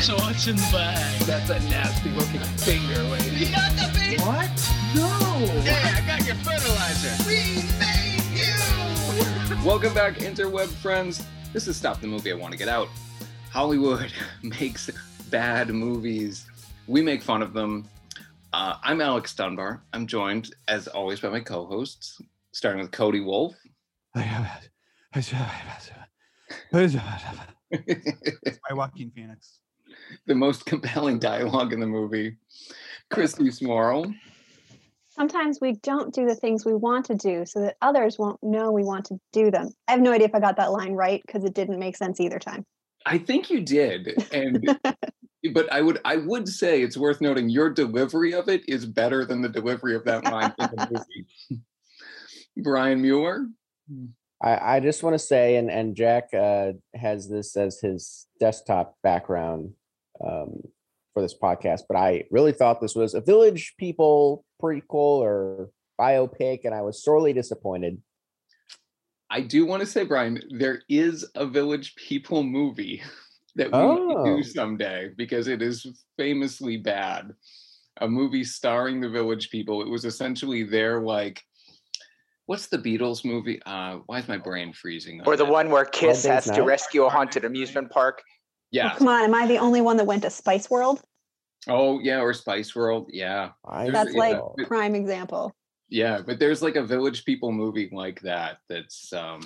So what's in the bag? That's a nasty looking finger, lady. You got the bait? What? No. Yeah, I got your fertilizer. We made you. Welcome back, interweb friends. This is Stop the Movie I Want to Get Out. Hollywood makes bad movies. We make fun of them. Uh, I'm Alex Dunbar. I'm joined, as always, by my co-hosts, starting with Cody Wolf. by Joaquin Phoenix. The most compelling dialogue in the movie. Christy Smorrell. Sometimes we don't do the things we want to do so that others won't know we want to do them. I have no idea if I got that line right because it didn't make sense either time. I think you did, and but I would I would say it's worth noting your delivery of it is better than the delivery of that line in the movie. Brian Mueller. I, I just want to say, and and Jack uh, has this as his desktop background um, for this podcast, but I really thought this was a Village People prequel or biopic, and I was sorely disappointed. I do want to say, Brian, there is a Village People movie that we Oh. do someday because it is famously bad. A movie starring the Village People. It was essentially their like, what's the Beatles movie? Uh, why is my brain freezing? on Or the that? one where Kiss Days has to rescue a haunted amusement park. Yeah. Oh, come on, am I the only one that went to Spice World? Oh yeah, or Spice World. Yeah. I That's like but- prime example. Yeah, but there's like a Village People movie like that. That's um,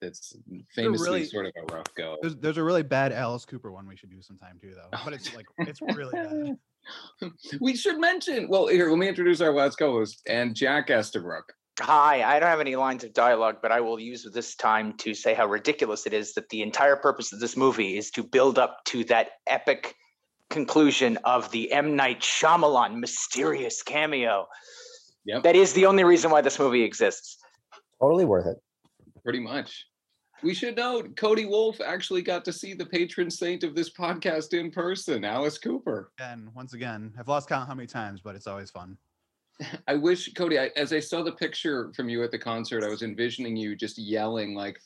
that's famously really- sort of a rough go. There's, there's a really bad Alice Cooper one we should do sometime too, though. But it's like it's really bad. we should mention. Well, here let me introduce our last co-host and Jack Estabrook. Hi, I don't have any lines of dialogue, but I will use this time to say how ridiculous it is that the entire purpose of this movie is to build up to that epic conclusion of the M. Night Shyamalan mysterious cameo. Yep. That is the only reason why this movie exists. totally worth it. Pretty much. We should note Cody Wolf actually got to see the patron saint of this podcast in person, Alice Cooper. And once again, I've lost count how many times, but it's always fun. I wish Cody, I, as I saw the picture from you at the concert, I was envisioning you just yelling like,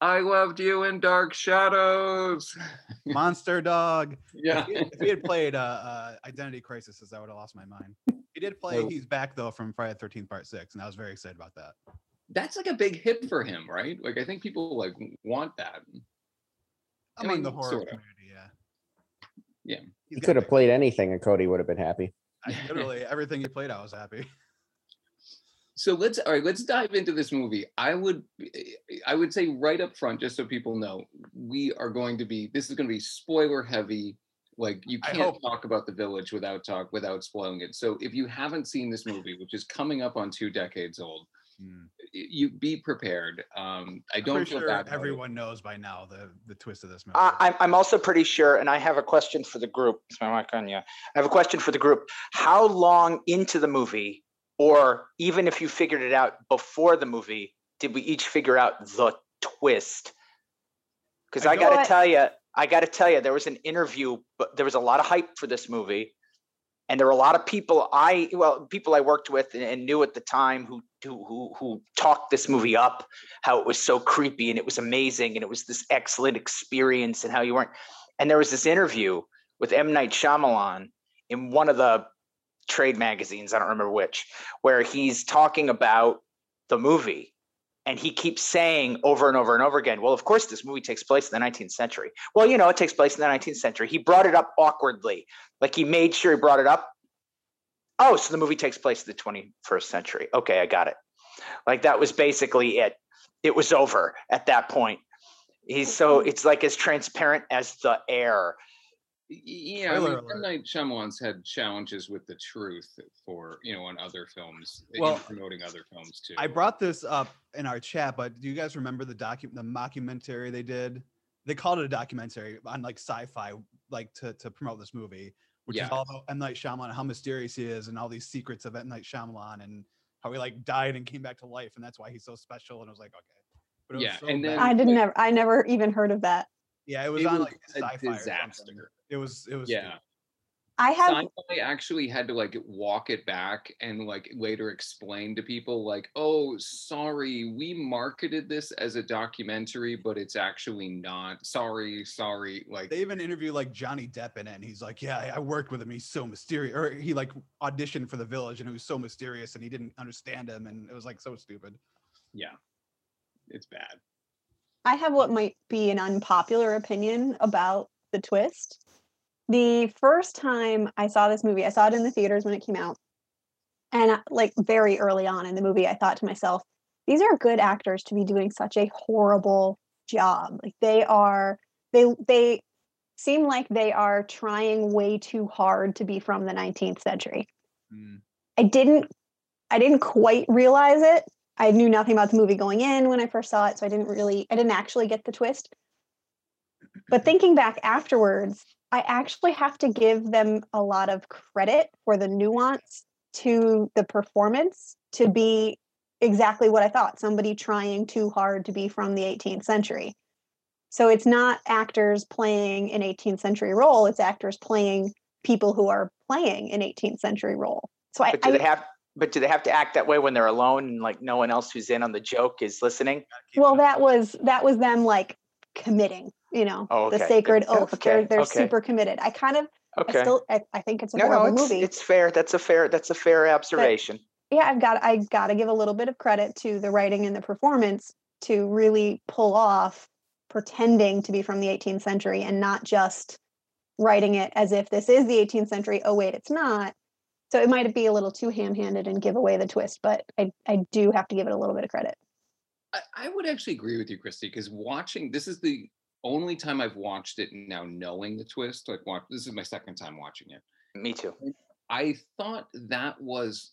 "I loved you in Dark Shadows." Monster Dog. yeah. If he had- if he had played uh, uh, Identity Crisis, I would have lost my mind. He did play Oh. He's Back though from Friday the 13th Part Six, and I was very excited about that. that's like a big hit for him, right? Like I think people like want that. I mean, the horror sorta. community, yeah. Yeah. He's He could have played anything, and Cody would have been happy. I, literally everything he played, I was happy. So let's all right, let's dive into this movie. I would I would say right up front, just so people know, we are going to be this is going to be spoiler heavy. Like you can't talk about the village without talk without spoiling it. So if you haven't seen this movie, which is coming up on two decades old, Y- you be prepared. Um, I I'm don't pretty feel sure bad. about it. everyone knows by now the the twist of this movie. I, I'm- I'm also pretty sure, and I have a question for the group. Is my mic on? Yeah. I have a question for the group. How long into the movie, or even if you figured it out before the movie, did we each figure out the twist? Because I I, got to tell you, I got to tell you, there was an interview, but there was a lot of hype for this movie. And there were a lot of people I, well, people I worked with and, and knew at the time who, who, who, who talked this movie up, how it was so creepy and it was amazing and it was this excellent experience and how you weren't. And there was this interview with M. Night Shyamalan in one of the trade magazines, I don't remember which, where he's talking about the movie. And he keeps saying over and over and over again, well, of course, this movie takes place in the 19th century. Well, you know, it takes place in the 19th century. He brought it up awkwardly, like he made sure he brought it up. Oh, so the movie takes place in the 21st century. Okay, I got it. Like that was basically it. It was over at that point. He's so it's like as transparent as the air. Y- Yeah, I Spoiler mean, alert. M. Night Shyamalan's had challenges with the truth for you know on other films, Well, promoting other films too. I brought this up in our chat, but do you guys remember the docu the mockumentary they did? They called it a documentary on like sci-fi, like to to promote this movie, which Yeah. is all about M Night Shyamalan, how mysterious he is, and all these secrets of M Night Shyamalan, and how he like died and came back to life, and that's why he's so special. And I was like, okay, but it was Yeah, so and then- I didn't ever I never even heard of that. yeah, it was it on was like a sci-fi or disaster. It was it was Yeah. I have sci-fi actually had to like walk it back and like later explain to people like oh sorry we marketed this as a documentary but it's actually not sorry sorry like They even interview like Johnny Depp in it, and he's like, "Yeah, I- I worked with him. He's so mysterious." Or he like auditioned for the Village, and it was so mysterious, and he didn't understand him, and it was like so stupid. yeah it's bad I have what might be an unpopular opinion about the twist. The first time I saw this movie, I saw it in the theaters when it came out. And like very early on in the movie, I thought to myself, these are good actors to be doing such a horrible job. Like they are they they seem like they are trying way too hard to be from the 19th century. Mm. I didn't I didn't quite realize it. I knew nothing about the movie going in when I first saw it, so I didn't really I didn't actually get the twist. But thinking back afterwards, I actually have to give them a lot of credit for the nuance to the performance to be exactly what I thought, somebody trying too hard to be from the 18th century. So it's not actors playing an 18th century role, it's actors playing people who are playing an 18th century role. So I, But do I they have? But do they have to act that way when they're alone and like no one else who's in on the joke is listening? well that was that was them like committing you know Oh, the sacred Yeah, oath they're they're okay. super committed i kind of Okay. i still I, I think it's a no, no, horrible it's, movie it's fair. That's a fair. That's a fair observation. yeah i've got i got to give a little bit of credit to the writing and the performance to really pull off pretending to be from the 18th century and not just writing it as if this is the 18th century oh wait it's not so it might be a little too ham-handed and give away the twist but i i do have to give it a little bit of credit I, I would actually agree with you, Christy, because watching this is the only time I've watched it now knowing the twist. Like watch this is my second time watching it. Me too. I thought that was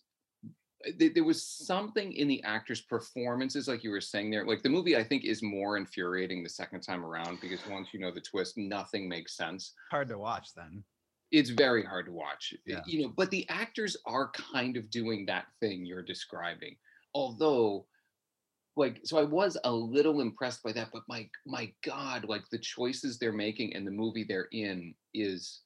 eh, there was something in the actors' performances, like you were saying there. Like the movie, I think is more infuriating the second time around because once you know the twist, nothing makes sense. Hard to watch then. It's very hard to watch, eh, Yeah. you know. But the actors are kind of doing that thing you're describing, although. Like so, I was a little impressed by that, but my my God, like the choices they're making and the movie they're in is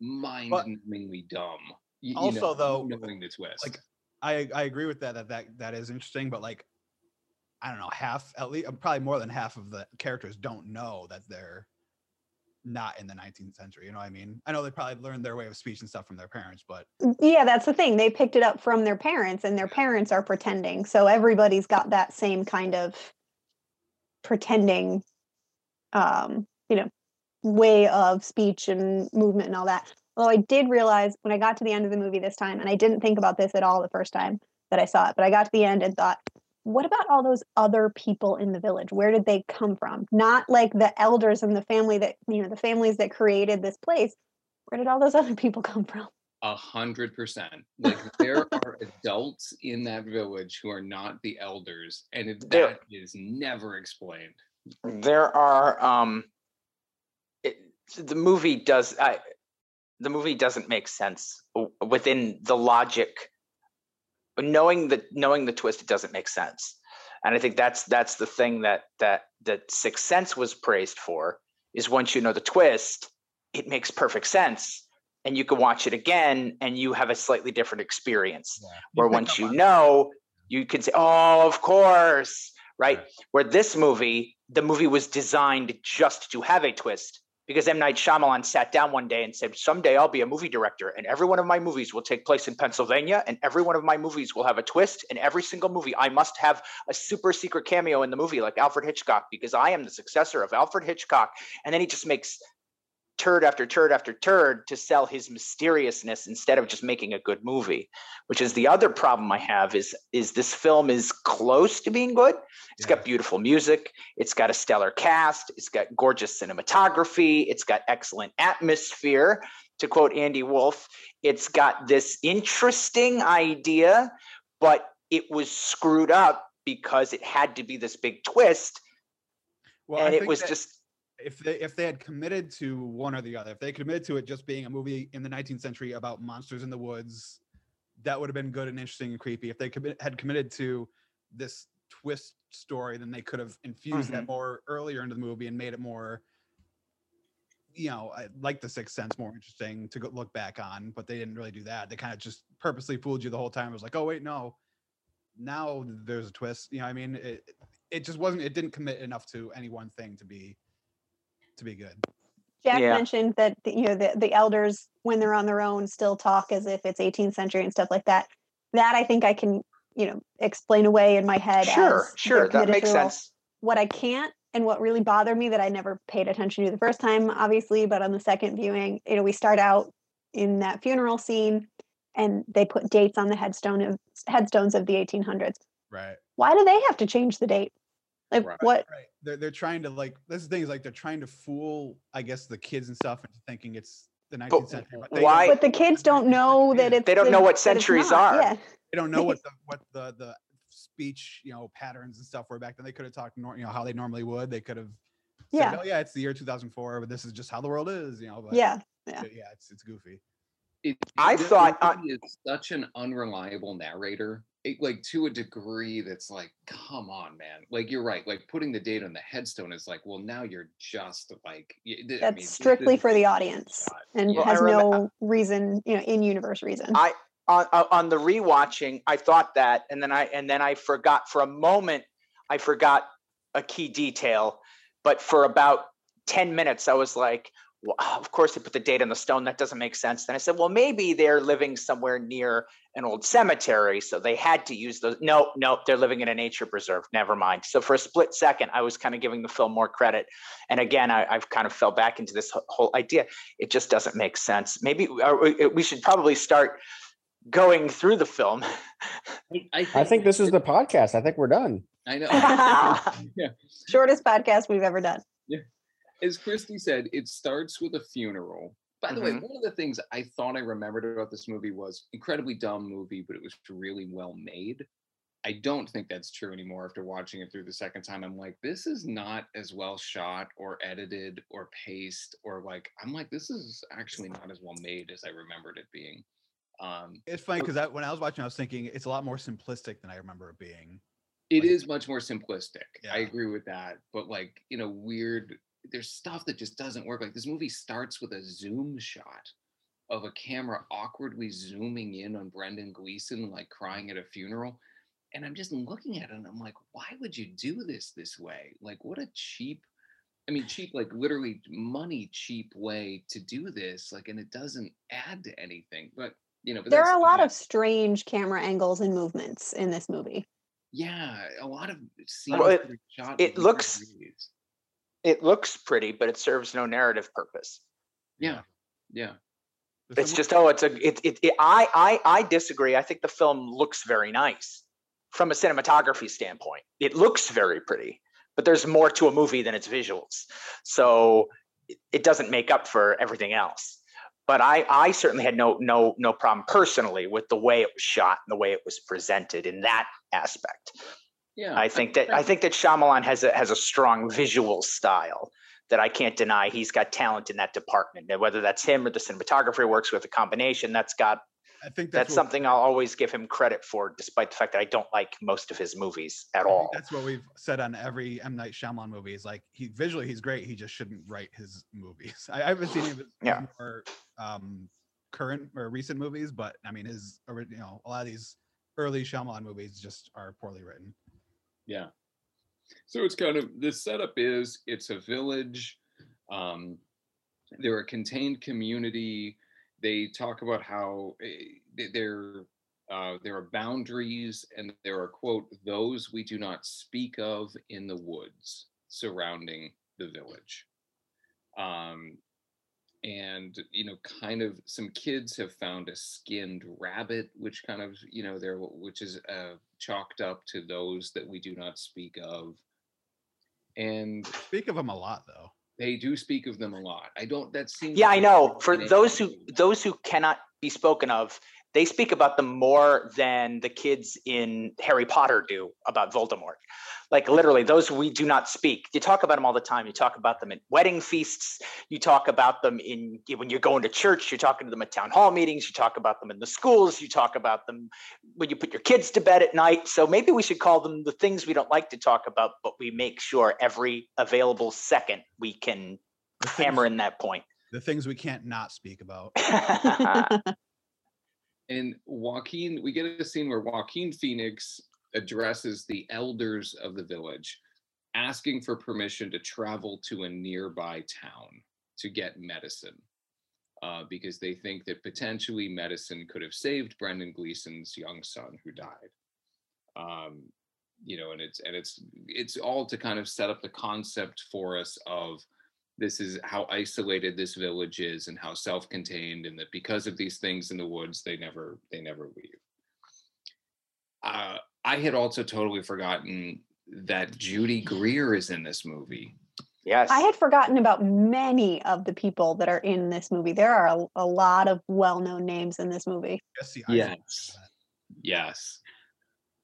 mind-numbingly dumb. y- you know, Also, though, knowing the twist, like I I agree with that that that that is interesting, but like I don't know, half at least probably more than half of the characters don't know that they're not in the 19th century. You know what I mean? I know they probably learned their way of speech and stuff from their parents, but yeah that's the thing they picked it up from their parents and their parents are pretending so everybody's got that same kind of pretending um you know way of speech and movement and all that although i did realize when i got to the end of the movie this time and i didn't think about this at all the first time that i saw it but i got to the end and thought what about all those other people in the village where did they come from not like the elders and the family that you know the families that created this place where did all those other people come from a hundred percent. Like there are adults in that village who are not the elders, and it, There- that is never explained. There are um it, the movie does I the movie doesn't make sense within the logic knowing the knowing the twist it doesn't make sense. And I think that's that's the thing that that that Sixth Sense was praised for is once you know the twist, it makes perfect sense. And you can watch it again and you have a slightly different experience where once you know, you can say, "Oh, of course," right? Where this movie, the movie was designed just to have a twist because M Night Shyamalan sat down one day and said, "Someday I'll be a movie director, and every one of my movies will take place in Pennsylvania, and every one of my movies will have a twist, and every single movie I must have a super secret cameo in the movie, like Alfred Hitchcock, because I am the successor of Alfred Hitchcock." And then he just makes turd after turd after turd to sell his mysteriousness instead of just making a good movie which is the other problem i have is is this film is close to being good. It's Yeah. got beautiful music. It's got a stellar cast. It's got gorgeous cinematography. It's got excellent atmosphere. To quote andy wolf it's got this interesting idea but it was screwed up because it had to be this big twist. Well, I and it was that just if they if they had committed to one or the other, if they committed to it just being a movie in the 19th century about monsters in the woods, that would have been good and interesting and creepy. If they commit, had committed to this twist story, then they could have infused Mm-hmm. that more earlier into the movie and made it more you know, I like the Sixth Sense more interesting to go look back on, but they didn't really do that. They kind of just purposely fooled you the whole time. It was like, oh wait, no, now there's a twist. You know, what I mean, it it just wasn't. It didn't commit enough to any one thing to be to be good. Jack Yeah. mentioned that you know the, the elders when they're on their own still talk as if it's 18th century and stuff like that. That I think I can you know explain away in my head. Sure, as sure, that makes to the role. sense. What I can't and what really bothered me that I never paid attention to the first time, obviously, but on the second viewing, you know, we start out in that funeral scene, and they put dates on the headstone of headstones of the 1800s. Right. Why do they have to change the date? Like Right. what? Right. They're they're trying to like this is the thing is like they're trying to fool, I guess, the kids and stuff into thinking it's the 19th century. But they why- But the kids don't know that it's They don't know what centuries are. Yeah. they don't know what the what the the speech you know patterns and stuff were back then. They could have talked you know how they normally would. They could have said, Yeah. oh yeah, it's the year 2004, but this is just how the world is, you know. But Yeah. yeah, yeah, it's it's goofy. It, I the- the thought, uh, movie is such an unreliable narrator. It, like to a degree that's like, come on, man. Like you're right. Like putting the date on the headstone is like, well, now you're just like y- th- I That's mean, strictly is for the audience shot. and Yeah. Well, has remem- uh no reason, you know, in universe reason. I on on- on the rewatching, I thought that, and then I and then I forgot for a moment. I forgot a key detail, but for about ten minutes, I was like, well, "Of course they put the date on the stone. That doesn't make sense." Then I said, "Well, maybe they're living somewhere near an old cemetery, so they had to use those." No, no, they're living in a nature preserve. Never mind. So for a split second, I was kind of giving the film more credit, and again, I, I've kind of fell back into this whole idea. It just doesn't make sense. Maybe uh, we we should probably start going through the film. I, I think this is the podcast. I think we're done. I know. yeah. Shortest podcast we've ever done. As Christy said, it starts with a funeral. By the way, Mhm. one of the things I thought I remembered about this movie was incredibly dumb movie, but it was really well made. I don't think that's true anymore after watching it through the second time. I'm like, this is not as well shot or edited or paced or like I'm like, this is actually not as well made as I remembered it being. Um It's funny because when I was watching, I was thinking it's a lot more simplistic than I remember it being. It Like- is much more simplistic. I agree with that. But like, in a weird there's stuff that just doesn't work. Like this movie starts with a zoom shot of a camera awkwardly zooming in on Brendan Gleeson, like crying at a funeral. And I'm just looking at it and I'm like, why would you do this this way? Like, what a cheap, I mean, cheap, like literally money cheap way to do this. Like, and it doesn't add to anything. But, you know, but There are a lot that- of strange camera angles and movements in this movie. yeah, a lot of scenes Well, it- shot it looks- ways. It looks pretty, but it serves no narrative purpose. Yeah, yeah. It's just oh, it's a it, it, it I I I disagree. I think the film looks very nice from a cinematography standpoint. It looks very pretty, but there's more to a movie than its visuals. So it, it doesn't make up for everything else. But I I certainly had no no no problem personally with the way it was shot and the way it was presented in that aspect. Yeah, I think that I think that Shyamalan has a has a strong visual style that I can't deny. He's got talent in that department. And whether that's him or the cinematographer he works with, a combination, that's got I think that's what- something I'll always give him credit for, despite the fact that I don't like most of his movies at I all. That's what we've said on every M Night Shyamalan movie. Is like he visually he's great. He just shouldn't write his movies. I, I haven't seen any of his Yeah. more um, current or recent movies, but I mean his ori- you know a lot of these early Shyamalan movies just are poorly written. Yeah. So it's kind of the setup is it's a village. Um, they're a contained community. They talk about how eh, there uh, there are boundaries and there are quote those we do not speak of in the woods surrounding the village. Um, and you know kind of some kids have found a skinned rabbit which kind of you know there which is uh, chalked up to those that we do not speak of and Speak of them a lot though. they do speak of them a lot i don't that seems Yeah, I know. For those who those who cannot be spoken of, they speak about them more than the kids in Harry Potter do about Voldemort. Like literally, those we do not speak. You talk about them all the time. You talk about them at wedding feasts. You talk about them in when you're going to church. You're talking to them at town hall meetings. You talk about them in the schools. You talk about them when you put your kids to bed at night. So maybe we should call them the things we don't like to talk about, but we make sure every available second we can hammer in that point. the things we can't not speak about. And Joaquin, we get a scene where Joaquin Phoenix addresses the elders of the village, asking for permission to travel to a nearby town to get medicine. Uh, because they think that potentially medicine could have saved Brendan Gleeson's young son who died. Um, you know, and it's and it's it's all to kind of set up the concept for us of this is how isolated this village is and how self-contained and that because of these things in the woods they never they never leave uh, i had also totally forgotten that judy greer is in this movie yes. I had forgotten about many of the people that are in this movie. There are a, a lot of well-known names in this movie. Jesse Yes. Eisenberg's in it. yes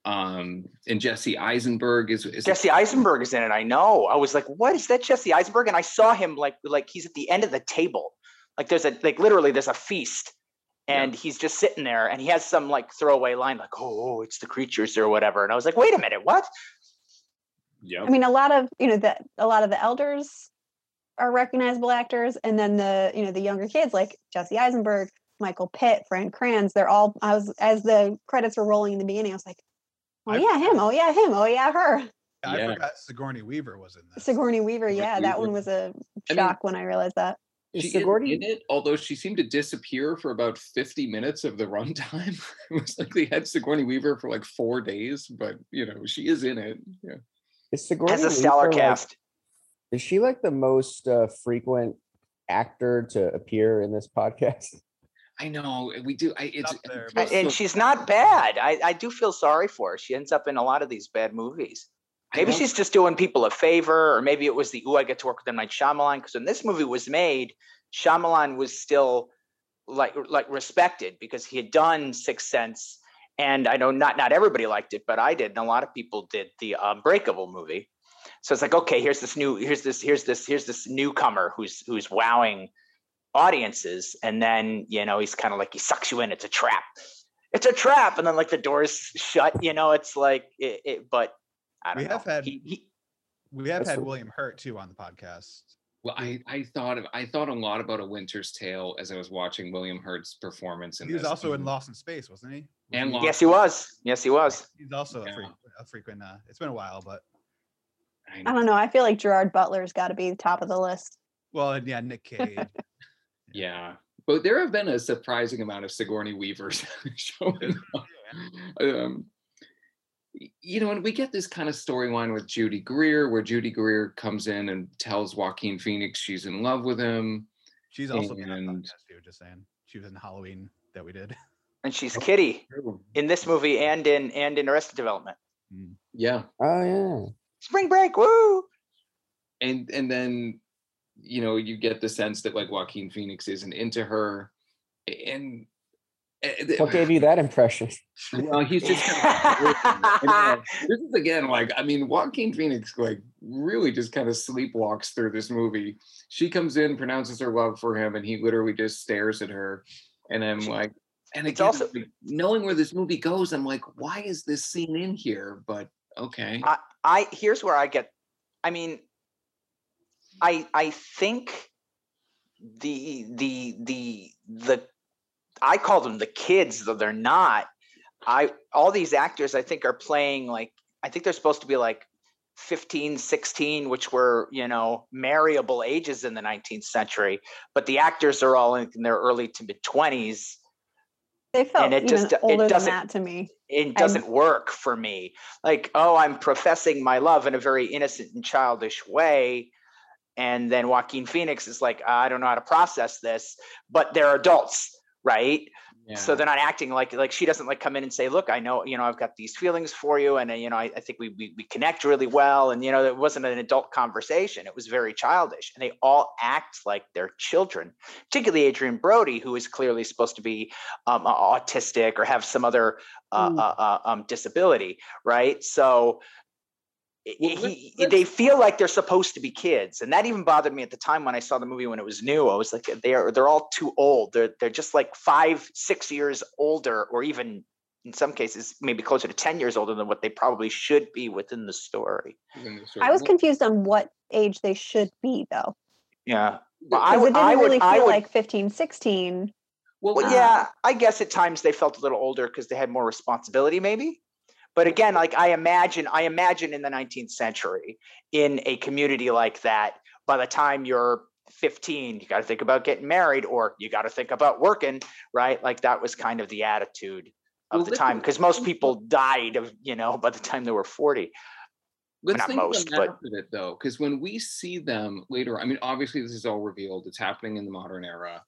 um and jesse eisenberg is, is Jesse Eisenberg is in it. I know. I was like, what is that Jesse Eisenberg? And I saw him like like he's at the end of the table. Like there's a like literally there's a feast. Yeah. And he's just sitting there and he has some like throwaway line like, oh, it's the creatures or whatever. And I was like, wait a minute, what? Yeah. I mean, a lot of you know that a lot of the elders are recognizable actors, and then the you know the younger kids like Jesse Eisenberg, Michael Pitt, Fran Kranz. They're all. I was as the credits were rolling in the beginning. I was like, oh I yeah, him. Oh yeah, him. Oh yeah, her. Yeah, I Yeah. forgot Sigourney Weaver was in this. Sigourney Weaver. Sigourney Yeah, that one was a I mean- shock when I realized that. Is she Sigourney in it, although she seemed to disappear for about 50 minutes of the runtime. it was like they had Sigourney Weaver for like four days, but you know, she is in it. Yeah. is Sigourney Has a stellar Weaver, like- cast. is she like the most uh, frequent actor to appear in this podcast? I know eh, we do. I it's eh, there, it And so- she's not bad. I, I do feel sorry for her. She ends up in a lot of these bad movies. Maybe she's just doing people a favor, or maybe it was the ooh, I get to work with M. Night Shyamalan. Because when this movie was made, Shyamalan was still like like respected because he had done Sixth Sense, and I know not not everybody liked it, but I did, and a lot of people did the um, Unbreakable movie. So it's like, okay, here's this new, here's this, here's this, here's this newcomer who's who's wowing audiences, and then you know he's kind of like he sucks you in. It's a trap. It's a trap, and then like the doors shut. You know, it's like it. it but I don't We know. have had- he, he, We have had what- William Hurt too on the podcast. Well, I, I thought of I thought a lot about a Winter's Tale as I was watching William Hurt's performance in He was this. also in and- Lost in Space, wasn't he? And Lost- yes, he was. Yes, he was. He's also Yeah. a, frequent, a frequent. Uh, it's been a while, but I I don't know. I feel like Gerard Butler's got to be the top of the list. well, and yeah, Nick Cage. Yeah, but there have been a surprising amount of Sigourney Weavers showing up. Um, you know, and we get this kind of storyline with Judy Greer, where Judy Greer comes in and tells Joaquin Phoenix she's in love with him. She's also been on the And- podcast too. Just saying, she was in Halloween that we did. And she's Kitty in this movie and in and in Arrested Development. Yeah, Oh yeah. Spring Break, woo! and and then you know you get the sense that like Joaquin Phoenix isn't into her, and. What gave you that impression? Well, he's just kind of. Uh, this is again like I mean, Joaquin Phoenix like really just kind of sleepwalks through this movie. She comes in, pronounces her love for him, and he literally just stares at her. And I'm like, and It's again, also- like, knowing where this movie goes, I'm like, why is this scene in here? But okay, I, I here's where I get. I mean, I I think the the the the I call them the kids, though they're not. I all these actors I think are playing like I think they're supposed to be like 15, 16, which were, you know, marriable ages in the 19th century, but the actors are all in their early to mid 20s. They felt and it even just- it older than doesn't- that to me. it doesn't work for me. Like, oh, I'm professing my love in a very innocent and childish way. And then Joaquin Phoenix is like, I don't know how to process this, but they're adults, right? So they're not acting like like she doesn't like come in and say, look, I know, you know, I've got these feelings for you, and uh, you know, I, I think we, we we connect really well. And you know, it wasn't an adult conversation; it was very childish, and they all act like they're children. Particularly Adrien Brody, who is clearly supposed to be um, autistic or have some other uh, Mm. uh, uh, um, disability, right? So. I- Well, he, let's- they feel like they're supposed to be kids, and that even bothered me at the time when I saw the movie when it was new. I was like, they are they're all too old. They're they're just like five, six years older, or even in some cases maybe closer to ten years older than what they probably should be within the story. Even the sort I was confused on what age they should be, though. Yeah. Well, I would, it didn't I would, really I feel would, like 15, 16. well, well, uh, yeah, I guess at times they felt a little older because they had more responsibility, maybe. But again, like I imagine, I imagine in the 19th century, in a community like that, by the time you're 15, you got to think about getting married or you got to think about working, right? Like that was kind of the attitude of Well, the time because most people died of, you know, by the time they were 40. Let's not think most, about but- it though, because when we see them later, I mean, obviously this is all revealed. It's happening in the modern era.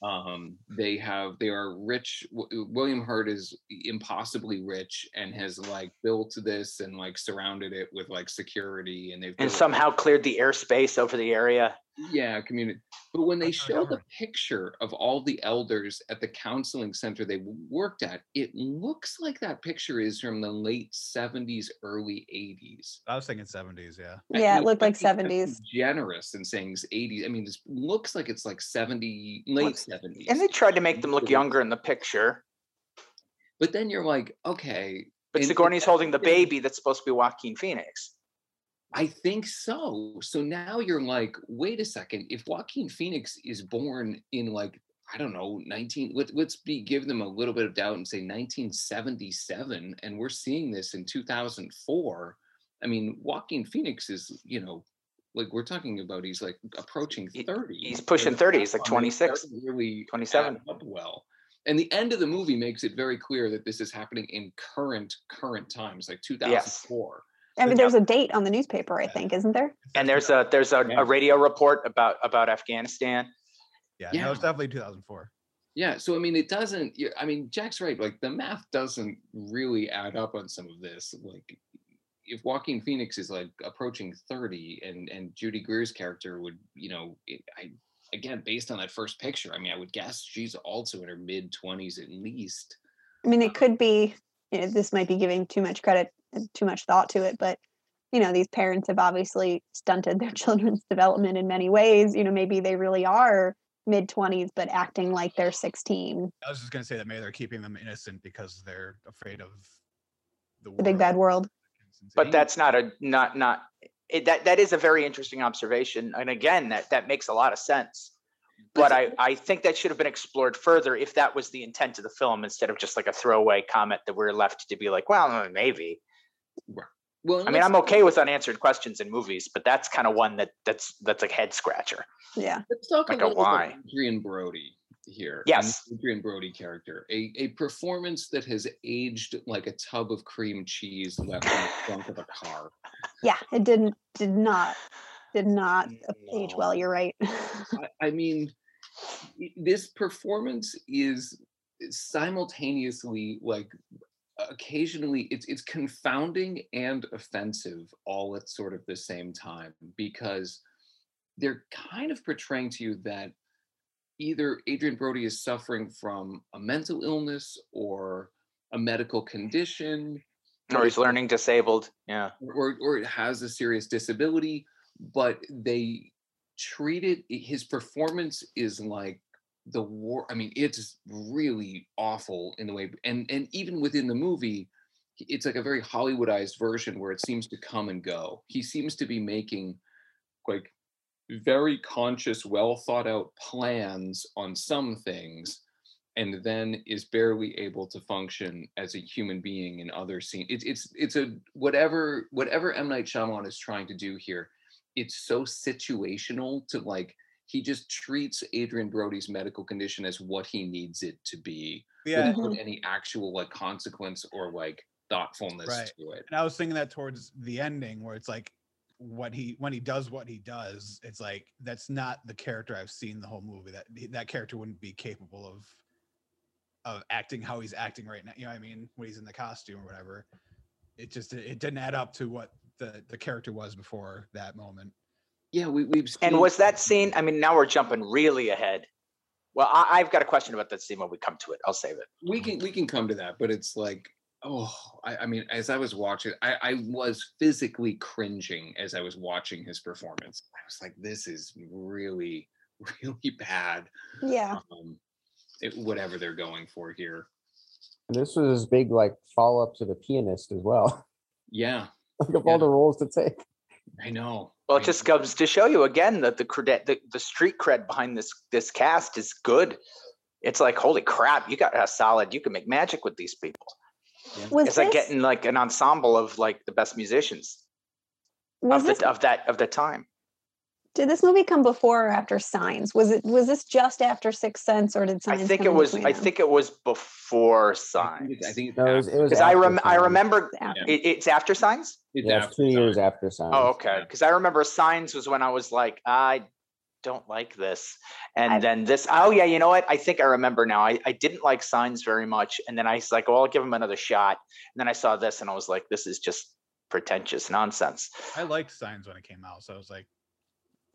Um, they have they are rich. W- William Hurt is impossibly rich and has like built this and like surrounded it with like security, and they've And somehow cleared the airspace over the area. Yeah community. But when they show the picture of all the elders at the counseling center they worked at, it looks like that picture is from the late seventies, early eighties. I was thinking 70s. Yeah. I Yeah, it looked like think that's 70s. Generous in saying 80s. I mean, this looks like it's like 70, late 70s. And they tried to make them look younger in the picture. But then you're like, okay. But and- and Sigourney's holding the baby that's supposed to be Joaquin Phoenix. I think so. So now you're like, wait a second. If Joaquin Phoenix is born in like, I don't know, 19, let, let's be give them a little bit of doubt and say 1977, and we're seeing this in 2004. I mean, Joaquin Phoenix is, you know, like we're talking about, he's like approaching He- 30. he's pushing 30, he's like I 26, really 27. up well. And the end of the movie makes it very clear that this is happening in current current times, like 2004. I mean, there's a date on the newspaper, I think, isn't there? And there's a there's a, a radio report about about Afghanistan. Yeah. Yeah. No, it's definitely 2004. Yeah, so I mean, it doesn't. I mean, Jack's right. Like the math doesn't really add up on some of this. Like, if Joaquin Phoenix is like approaching thirty, and and Judy Greer's character would, you know, it, I again based on that first picture, I mean, I would guess she's also in her mid twenties at least. I mean, it um, could be, you know, this might be giving too much credit and too much thought to it, but, you know, these parents have obviously stunted their children's development in many ways. You know, maybe they really are mid 20s, but acting like they're 16, I was just going to say that maybe they're keeping them innocent because they're afraid of the, the big bad world. But that's not a not not it, that that is a very interesting observation. And again, that that makes a lot of sense. But I, I think that should have been explored further if that was the intent of the film instead of just like a throwaway comment that we're left to be like, well, maybe. Well, I mean, I'm okay with unanswered questions in movies, but that's kind of one that that's that's a head scratcher. Yeah. Let's talk like a a little about why. Adrien Brody here. and Yes. the Adrien Brody character, a a performance that has aged like a tub of cream cheese left in the trunk of a car. Yeah. It didn't, did not, did not age well. You're right. I, I mean, this performance is simultaneously like occasionally it's it's confounding and offensive all at sort of the same time because they're kind of portraying to you that either Adrien Brody is suffering from a mental illness or a medical condition Or he's learning disabled. Yeah. or or it has a serious disability, but they treat it. His performance is like the war. I mean, it's really awful in the way, and and even within the movie, it's like a very Hollywoodized version where it seems to come and go. He seems to be making like very conscious, well thought out plans on some things, and then is barely able to function as a human being in other scenes. It's it's it's a whatever whatever M Night Shyamalan is trying to do here. It's so situational to like he just treats Adrien Brody's medical condition as what he needs it to be Yeah. without any actual like consequence or like thoughtfulness Right. to it. And I was thinking that towards the ending where it's like what he when he does what he does, it's like that's not the character I've seen the whole movie. That that character wouldn't be capable of of acting how he's acting right now. You know what I mean? When he's in the costume or whatever. It just it didn't add up to what the the character was before that moment. Yeah, we, we've And was that scene? I mean, now we're jumping really ahead. Well, I, I've got a question about that scene when we come to it. I'll save it. we can we can come to that but it's like oh I, I mean as i was watching I, I was physically cringing as i was watching his performance i was like this is really really bad yeah. um it, whatever they're going for here And this was his big like follow up to the pianist as well. yeah like of Yeah. all the roles to take. i know Well, it just goes to show you again that the cred, the, the street cred behind this this cast is good. It's like holy crap, you got a solid. You can make magic with these people. Was it's this, like getting like an ensemble of like the best musicians was of this the of that of the time. Did this movie come before or after Signs? Was it was this just after Sixth Sense or did Signs? I think come it was. I them? think it was before I think Signs. I think No, it was, it was because I after rem I Signs. remember After. it, it's after Signs. it's Yeah, after two years Signs. after Signs. Oh, okay. Because I remember Signs was when I was like, I don't like this. And I've- then this, oh, yeah, you know what? I think I remember now. I, I didn't like Signs very much. And then I was like, oh, I'll give him another shot. And then I saw this and I was like, this is just pretentious nonsense. I liked Signs when it came out, so I was like,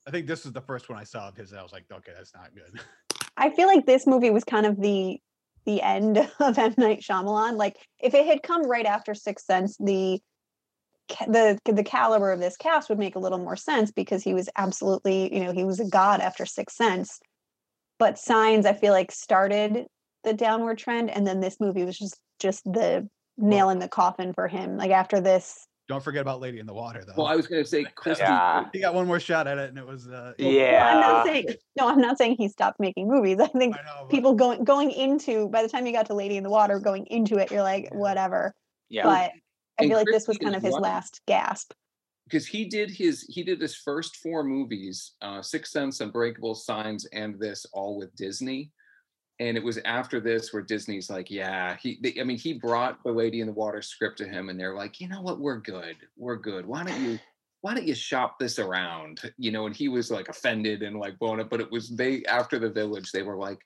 I think this was the first one I saw of his. and I was like, okay, that's not good. I feel like this movie was kind of the the end of M Night Shyamalan. Like if it had come right after Sixth Sense, the the the caliber of this cast would make a little more sense because he was absolutely, you know, he was a god after Sixth Sense. But Signs, I feel like started the downward trend, and then this movie was just just the nail in the coffin for him. Like after this, Don't forget about Lady in the Water, though. Well, I was going to say, Christy. Yeah. he got one more shot at it, and it was. Uh, well, I'm Yeah. not saying no, I'm not saying he stopped making movies. I think I know. but- people going going into by the time you got to Lady in the Water, going into it, you're like, whatever. Yeah. But I And feel like this was kind of his right. last gasp. because he did his he did his first four movies uh six sense unbreakable signs and this all with disney and it was after this where disney's like yeah he they, i mean he brought the lady in the water script to him and they're like you know what we're good we're good why don't you why don't you shop this around you know and he was like offended and like blown up but it was they after the village they were like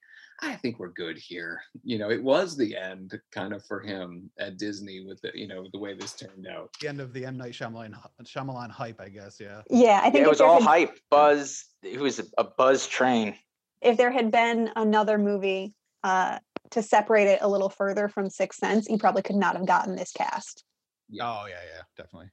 i think we're good here you know it was the end kind of for him at disney with the you know the way this turned out the end of the M Night Shyamalan Shyamalan hype, I guess. Yeah. Yeah, I think Yeah, it was all had- hype, buzz. It was a, a buzz train. If there had been another movie uh, to separate it a little further from Sixth Sense, you probably could not have gotten this cast. Oh yeah, yeah, definitely.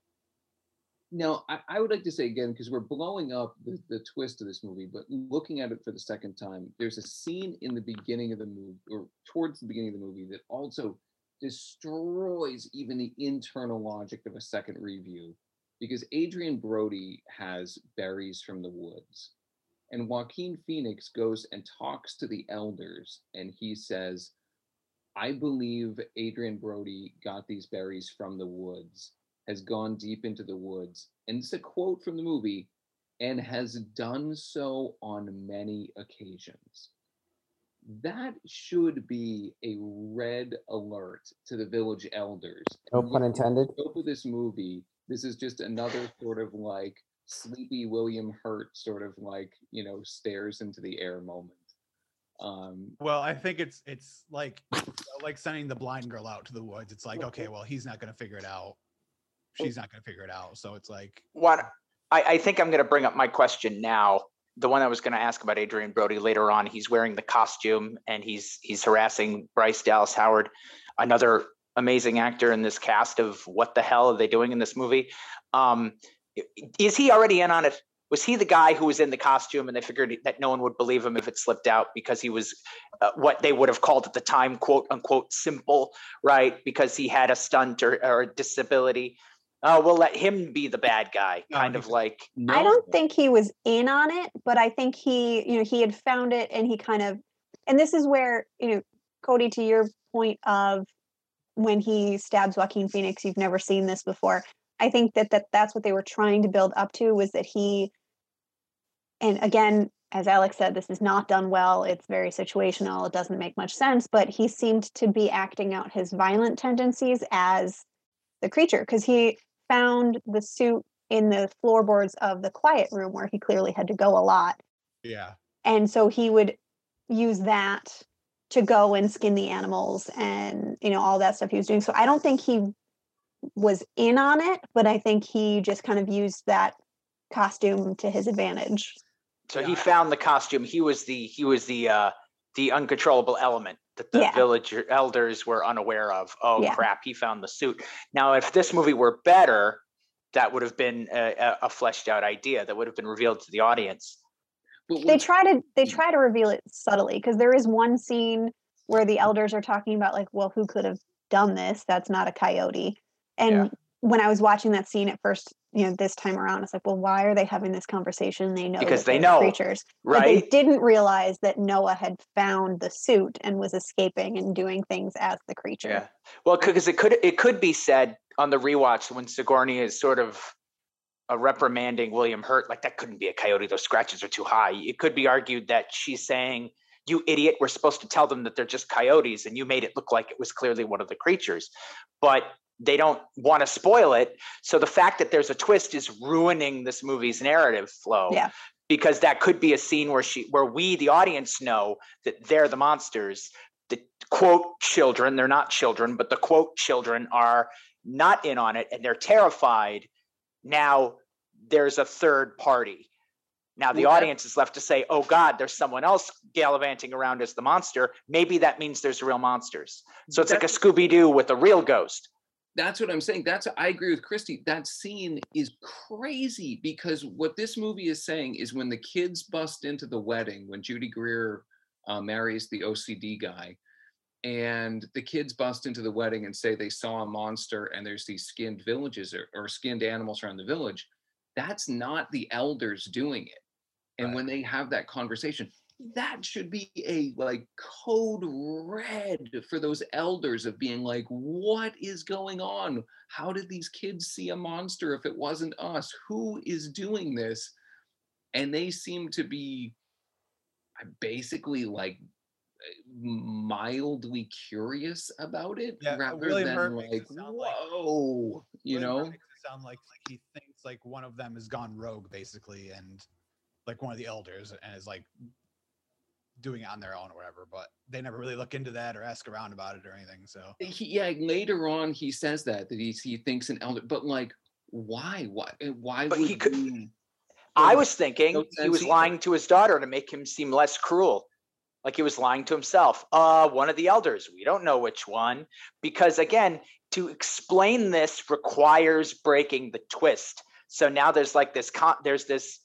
Now, I, I would like to say again, because we're blowing up the, the twist of this movie, but looking at it for the second time, there's a scene in the beginning of the movie, or towards the beginning of the movie, that also destroys even the internal logic of a second review. Because Adrien Brody has berries from the woods, and Joaquin Phoenix goes and talks to the elders, and he says, I believe Adrien Brody got these berries from the woods has gone deep into the woods, and it's a quote from the movie, and has done so on many occasions. That should be a red alert to the village elders. No pun intended. Scope of this movie, this is just another sort of like sleepy William Hurt sort of like you know stares into the air moment. Um, Well, I think it's it's like like sending the blind girl out to the woods. It's like, okay, well, he's not gonna figure it out. She's not gonna figure it out. So it's like, What I, I think I'm going to bring up my question now. The one I was going to ask about Adrien Brody later on. He's wearing the costume and he's he's harassing Bryce Dallas Howard, another amazing actor in this cast of what the hell are they doing in this movie? Um, i- is he already in on it? Was he the guy who was in the costume and they figured that no one would believe him if it slipped out because he was uh, what they would have called at the time, quote unquote, simple, right? Because he had a stunt or, or a disability. Oh, we'll let him be the bad guy, kind he of was- like I don't think he was in on it, but I think he, you know, he had found it and he kind of, and this is where, you know, Cody, to your point of when he stabs Joaquin Phoenix, you've never seen this before. I think that, that that's what they were trying to build up to was that he, and again, as Alex said, this is not done well. It's very situational. It doesn't make much sense, but he seemed to be acting out his violent tendencies as the creature because he found the suit in the floorboards of the quiet room where he clearly had to go a lot. yeah, And so he would use that to go and skin the animals and, you know, all that stuff he was doing. So I don't think he was in on it, but I think he just kind of used that costume to his advantage. so he found the costume. He was the he was the uh the uncontrollable element that the Yeah. village elders were unaware of. Oh Yeah. crap, he found the suit. Now if this movie were better, that would have been a, a- a fleshed out idea that would have been revealed to the audience. But They try to they try to reveal it subtly because there is one scene where the elders are talking about like, well, who could have done this? That's not a coyote. And Yeah. when I was watching that scene at first, you know this time around it's like well why are they having this conversation they know Because they know, creatures but right? they didn't realize that noah had found the suit and was escaping and doing things as the creature Yeah. Well, because it could it could be said on the rewatch when Sigourney is sort of a reprimanding William Hurt, like that couldn't be a coyote. Those scratches are too high. It could be argued that she's saying, "You idiot! We're supposed to tell them that they're just coyotes, and you made it look like it was clearly one of the creatures." But they don't want to spoil it. So the fact that there's a twist is ruining this movie's narrative flow. Yeah. Because that could be a scene where she, where we, the audience, know that they're the monsters, the quote children they're not children but the quote children are not in on it and they're terrified now there's a third party now the audience is left to say oh god there's someone else gallivanting around as the monster maybe that means there's real monsters so it's like a scooby-doo with a real ghost that's what I'm saying. That's I agree with Christy. That scene is crazy because what this movie is saying is when the kids bust into the wedding, when Judy Greer uh, marries the OCD guy, and the kids bust into the wedding and say they saw a monster and there's these skinned villages or, or skinned animals around the village. That's not the elders doing it. And Right. when they have that conversation, that should be a like code red for those elders of being like what is going on? How did these kids see a monster if it wasn't us? Who is doing this? And they seem to be basically like mildly curious about it Yeah, uh, rather than like sound like- whoa you know? makes it sound like like he thinks like one of them has gone rogue basically and like one of the elders and is like doing it on their own or whatever but they never really look into that or ask around about it or anything so. He, yeah later on he says that that he, he thinks an elder but like why why uh, why But would he could- you- i was thinking no he sense was either. lying to his daughter to make him seem less cruel. Like he was lying to himself uh one of the elders we don't know which one because again to explain this requires breaking the twist. So now there's like this con- there's this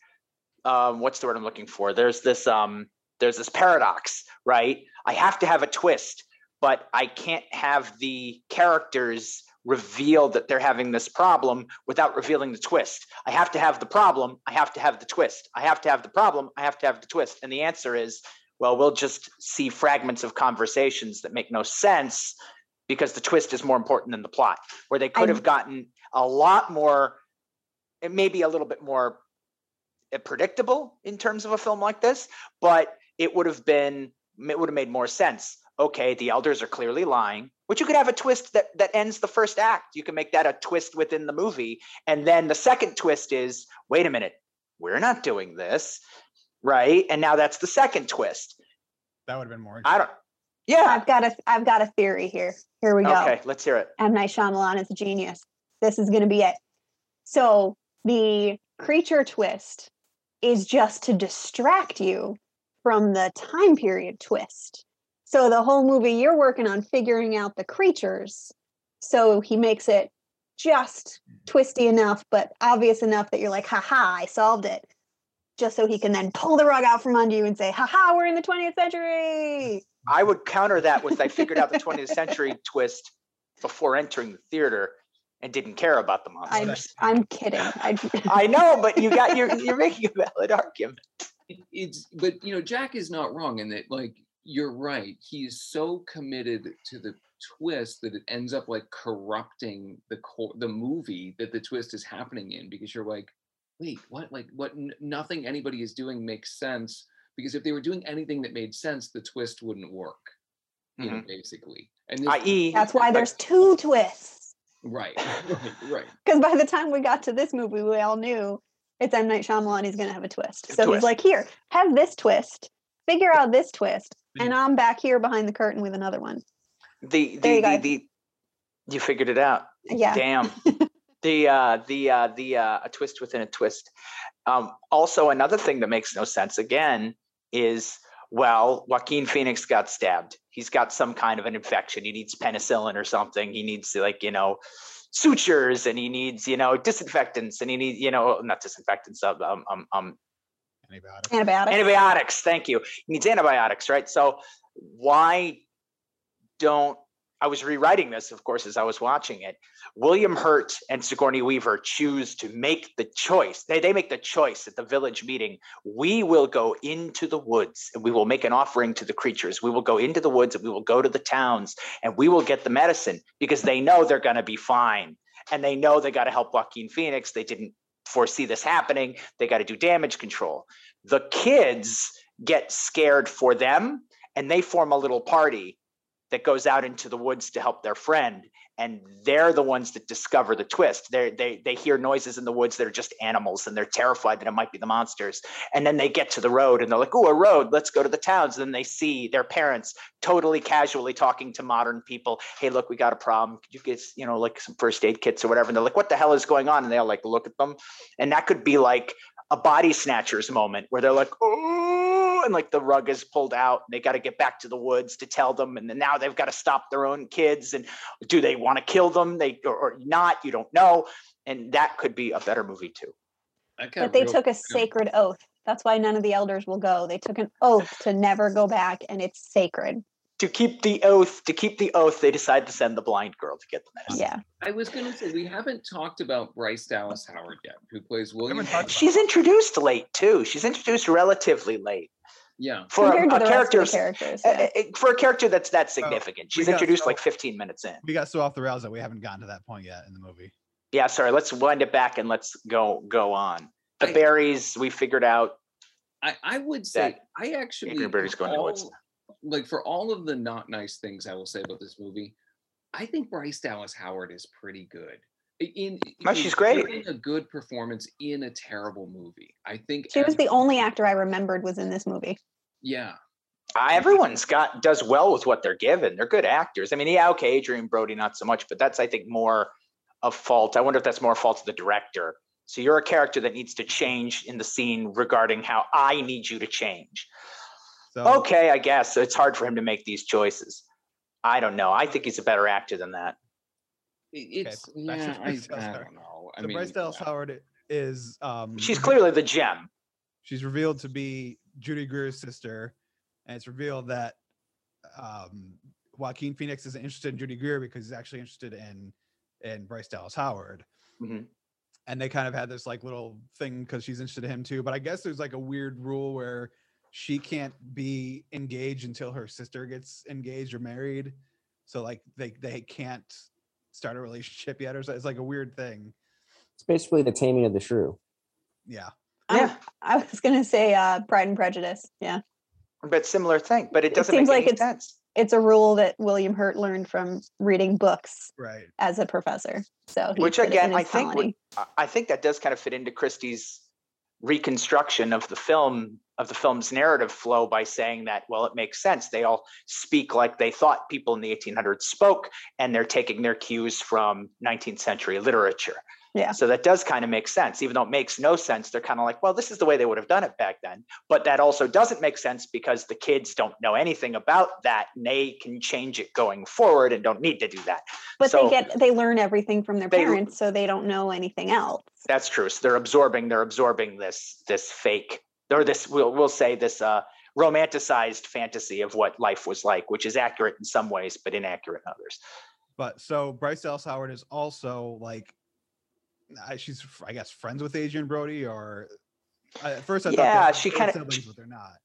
um what's the word i'm looking for? There's this um there's this paradox right? I have to have a twist but i can't have the characters reveal that they're having this problem without revealing the twist. I have to have the problem i have to have the twist. I have to have the problem i have to have the twist. And the answer is well we'll just see fragments of conversations that make no sense because the twist is more important than the plot. Where they could have gotten a lot more it may be a little bit more predictable in terms of a film like this but it would have been it would have made more sense. Okay the elders are clearly lying which you could have a twist that that ends the first act. You can make that a twist within the movie. And then the second twist is wait a minute we're not doing this right? And now that's the second twist. That would have been more i don't yeah. I've got a i've got a theory here. Here we go. Okay let's hear it. M. Night Shyamalan is a genius. This is going to be it. So the creature twist is just to distract you from the time period twist. So the whole movie you're working on figuring out the creatures. So he makes it just twisty enough, but obvious enough that you're like, haha, I solved it. Just so he can then pull the rug out from under you and say, haha, we're in the 20th century. i would counter that with i figured out the 20th century twist before entering the theater and didn't care about the I'm, monsters I'm kidding. I, I know, but you got you're you're making a valid argument. It- it's but you know jack is not wrong in that like you're right he's so committed to the twist that it ends up like corrupting the core the movie that the twist is happening in because you're like wait what like what n- nothing anybody is doing makes sense because if they were doing anything that made sense the twist wouldn't work you know mm-hmm. basically and this, I.e., that's why there's two twists. right right right Because by the time we got to this movie, we all knew it's M. Night Shyamalan. He's going to have a twist. A So twist. he's like, here, have this twist, figure out this twist, and I'm back here behind the curtain with another one. the There you the, the, the you figured it out. Yeah. Damn. the uh the uh the uh a twist within a twist. Um also another thing that makes no sense again is well, Joaquin Phoenix got stabbed. He's got some kind of an infection. He needs penicillin or something. He needs like, you know, sutures and he needs, you know, disinfectants and he needs, you know, not disinfectants, um, um, um, um antibiotics. Antibiotics. antibiotics thank you. He needs antibiotics right? So why don't I was rewriting this, of course, as I was watching it. William Hurt and Sigourney Weaver choose to make the choice. They, they make the choice at the village meeting. We will go into the woods and we will make an offering to the creatures. We will go into the woods and we will go to the towns and we will get the medicine because they know they're going to be fine. And they know they got to help Joaquin Phoenix. They didn't foresee this happening. They got to do damage control. The kids get scared for them and they form a little party that goes out into the woods to help their friend and they're the ones that discover the twist. They they they hear noises in the woods that are just animals and they're terrified that it might be the monsters. And then they get to the road and they're like oh a road. Let's go to the towns. And then they see their parents totally casually talking to modern people. Hey look we got a problem. Could you get you know like some first aid kits or whatever? And they're like what the hell is going on? And they'll like look at them. And that could be like a body snatchers moment where they're like, oh, and like the rug is pulled out. And they got to get back to the woods to tell them, and then now they've got to stop their own kids. And do they want to kill them? They or, or not? You don't know. And that could be a better movie too. But they real- took a sacred oath. That's why none of the elders will go. They took an oath to never go back, and it's sacred. To keep the oath, to keep the oath, they decide to send the blind girl to get the medicine. Yeah. I was gonna say we haven't talked about Bryce Dallas Howard yet, who plays William. haven't Hurt. talked She's introduced late too. She's introduced relatively late Yeah, for a, Compared to a character. rest of the characters. yeah. for a character that's that oh, significant. we She's introduced so- like 15 minutes in. We got so off the rails that we haven't gotten to that point yet in the movie. Yeah, sorry. Let's wind it back and let's go go on. The I- berries we figured out. I, I would say That I actually Adrien Brody's for going to woods. All- like for all of the not nice things I will say about this movie, I think Bryce Dallas Howard is pretty good. In, No, in she's great. A good performance in a terrible movie. I think She was as- the only actor I remembered was in this movie. Yeah, Uh, everyone's got does well with what they're given. They're good actors. I mean, yeah, okay, Adrien Brody not so much, but that's I think more of fault. I wonder if that's more fault of the director. So you're a character that needs to change in the scene regarding how I need you to change. So Okay, I guess it's hard for him to make these choices. I don't know. I think he's a better actor than that. It's back to yeah. I, Bryce Dallas I don't know. I so mean, Bryce Dallas yeah. Howard is um She's clearly the gem. she's revealed to be Judy Greer's sister, and it's revealed that um Joaquin Phoenix isn't interested in Judy Greer because he's actually interested in in Bryce Dallas Howard. Mhm. And they kind of had this like little thing because she's interested in him too. But I guess there's like a weird rule where she can't be engaged until her sister gets engaged or married. So like they they can't start a relationship yet, or so. It's like a weird thing. It's basically the taming of the shrew. Yeah. Yeah. I was gonna say uh, Pride and Prejudice. Yeah, But similar thing. But it It doesn't seems make like any it's- sense. it's a rule that William Hurt learned from reading books Right. as a professor. So Which put it in again, I think would- I- I think that does kind of fit into Christie's reconstruction of the film of the film's narrative flow by saying that well it makes sense. They all speak like they thought people in the 1800s spoke and they're taking their cues from 19th century literature Yeah. so that does kind of make sense even though it makes no sense they're kind of like well this is the way they would have done it back then but that also doesn't make sense because the kids don't know anything about that and they can change it going forward and don't need to do that But so- they get they learn everything from their They- parents, so they don't know anything else. That's true. So they're absorbing, they're absorbing this this fake or this we'll we'll say this uh romanticized fantasy of what life was like, which is accurate in some ways, but inaccurate in others. But so Bryce Dallas Howard is also like, I- she's I guess friends with Adrien Brody, or I- at first I thought Yeah, were she close kinda- siblings, but they're not.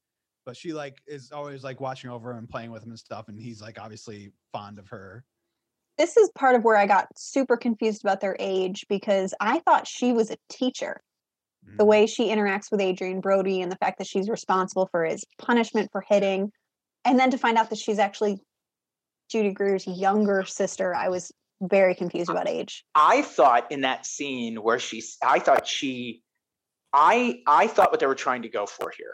But she like is always like watching over him and playing with him and stuff, and he's like obviously fond of her. This is part of where I got super confused about their age because I thought she was a teacher. The Mhm. way she interacts with Adrien Brody and the fact that she's responsible for his punishment for hitting, and then to find out that she's actually Judy Greer's younger sister, I was very confused about age. I thought in that scene where she's I thought she I I thought what they were trying to go for here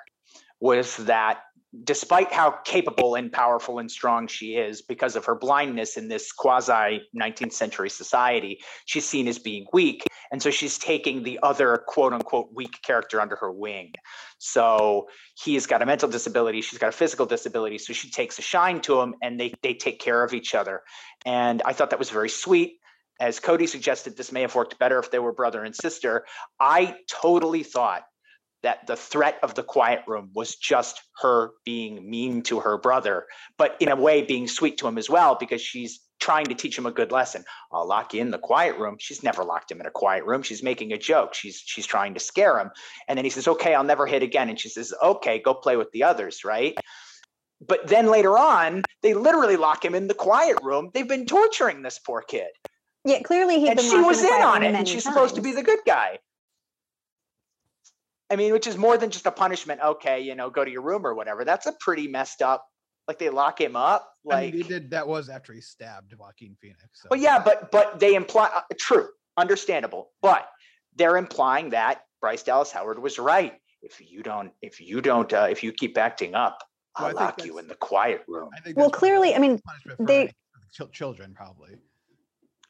was that despite how capable and powerful and strong she is because of her blindness in this quasi 19th century society she's seen as being weak. And so she's taking the other quote unquote weak character under her wing. So he's got a mental disability she's got a physical disability so she takes a shine to him and they they take care of each other. And i thought that was very sweet. As Cody suggested, this may have worked better if they were brother and sister. I totally thought that the threat of the quiet room was just her being mean to her brother, but in a way being sweet to him as well, because she's trying to teach him a good lesson. I'll lock you in the quiet room. She's never locked him in a quiet room. She's making a joke. She's she's trying to scare him. And then he says, "Okay, I'll never hit again." And she says, "Okay, go play with the others." Right. But then later on, they literally lock him in the quiet room. They've been torturing this poor kid, Yeah, clearly he. and been she was in on it, and she's supposed to be the good guy. I mean, which is more than just a punishment. Okay, you know, go to your room or whatever. That's a pretty messed up. Like they lock him up. I Like, mean, he did. That was after he stabbed Joaquin Phoenix. So. well, yeah, but but they imply uh, true, understandable, but they're implying that Bryce Dallas Howard was right. If you don't, if you don't, uh, if you keep acting up, I I'll think lock you in the quiet room. I think Well, clearly, I mean, they- any- for the chil- children probably.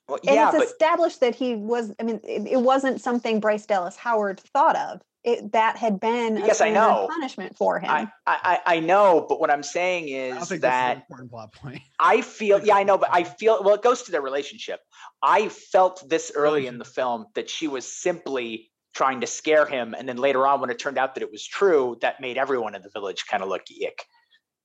Well, and yeah, it's but established that he was. I mean, it, it wasn't something Bryce Dallas Howard thought of. It that had been Yes, I know. punishment for him. I, I I I know, but what I'm saying is think that's an that important plot point. I feel, yeah, I know, but I feel, well, it goes to their relationship. I felt this early in the film that she was simply trying to scare him. And then later on, when it turned out that it was true, that made everyone in the village kind of look ick.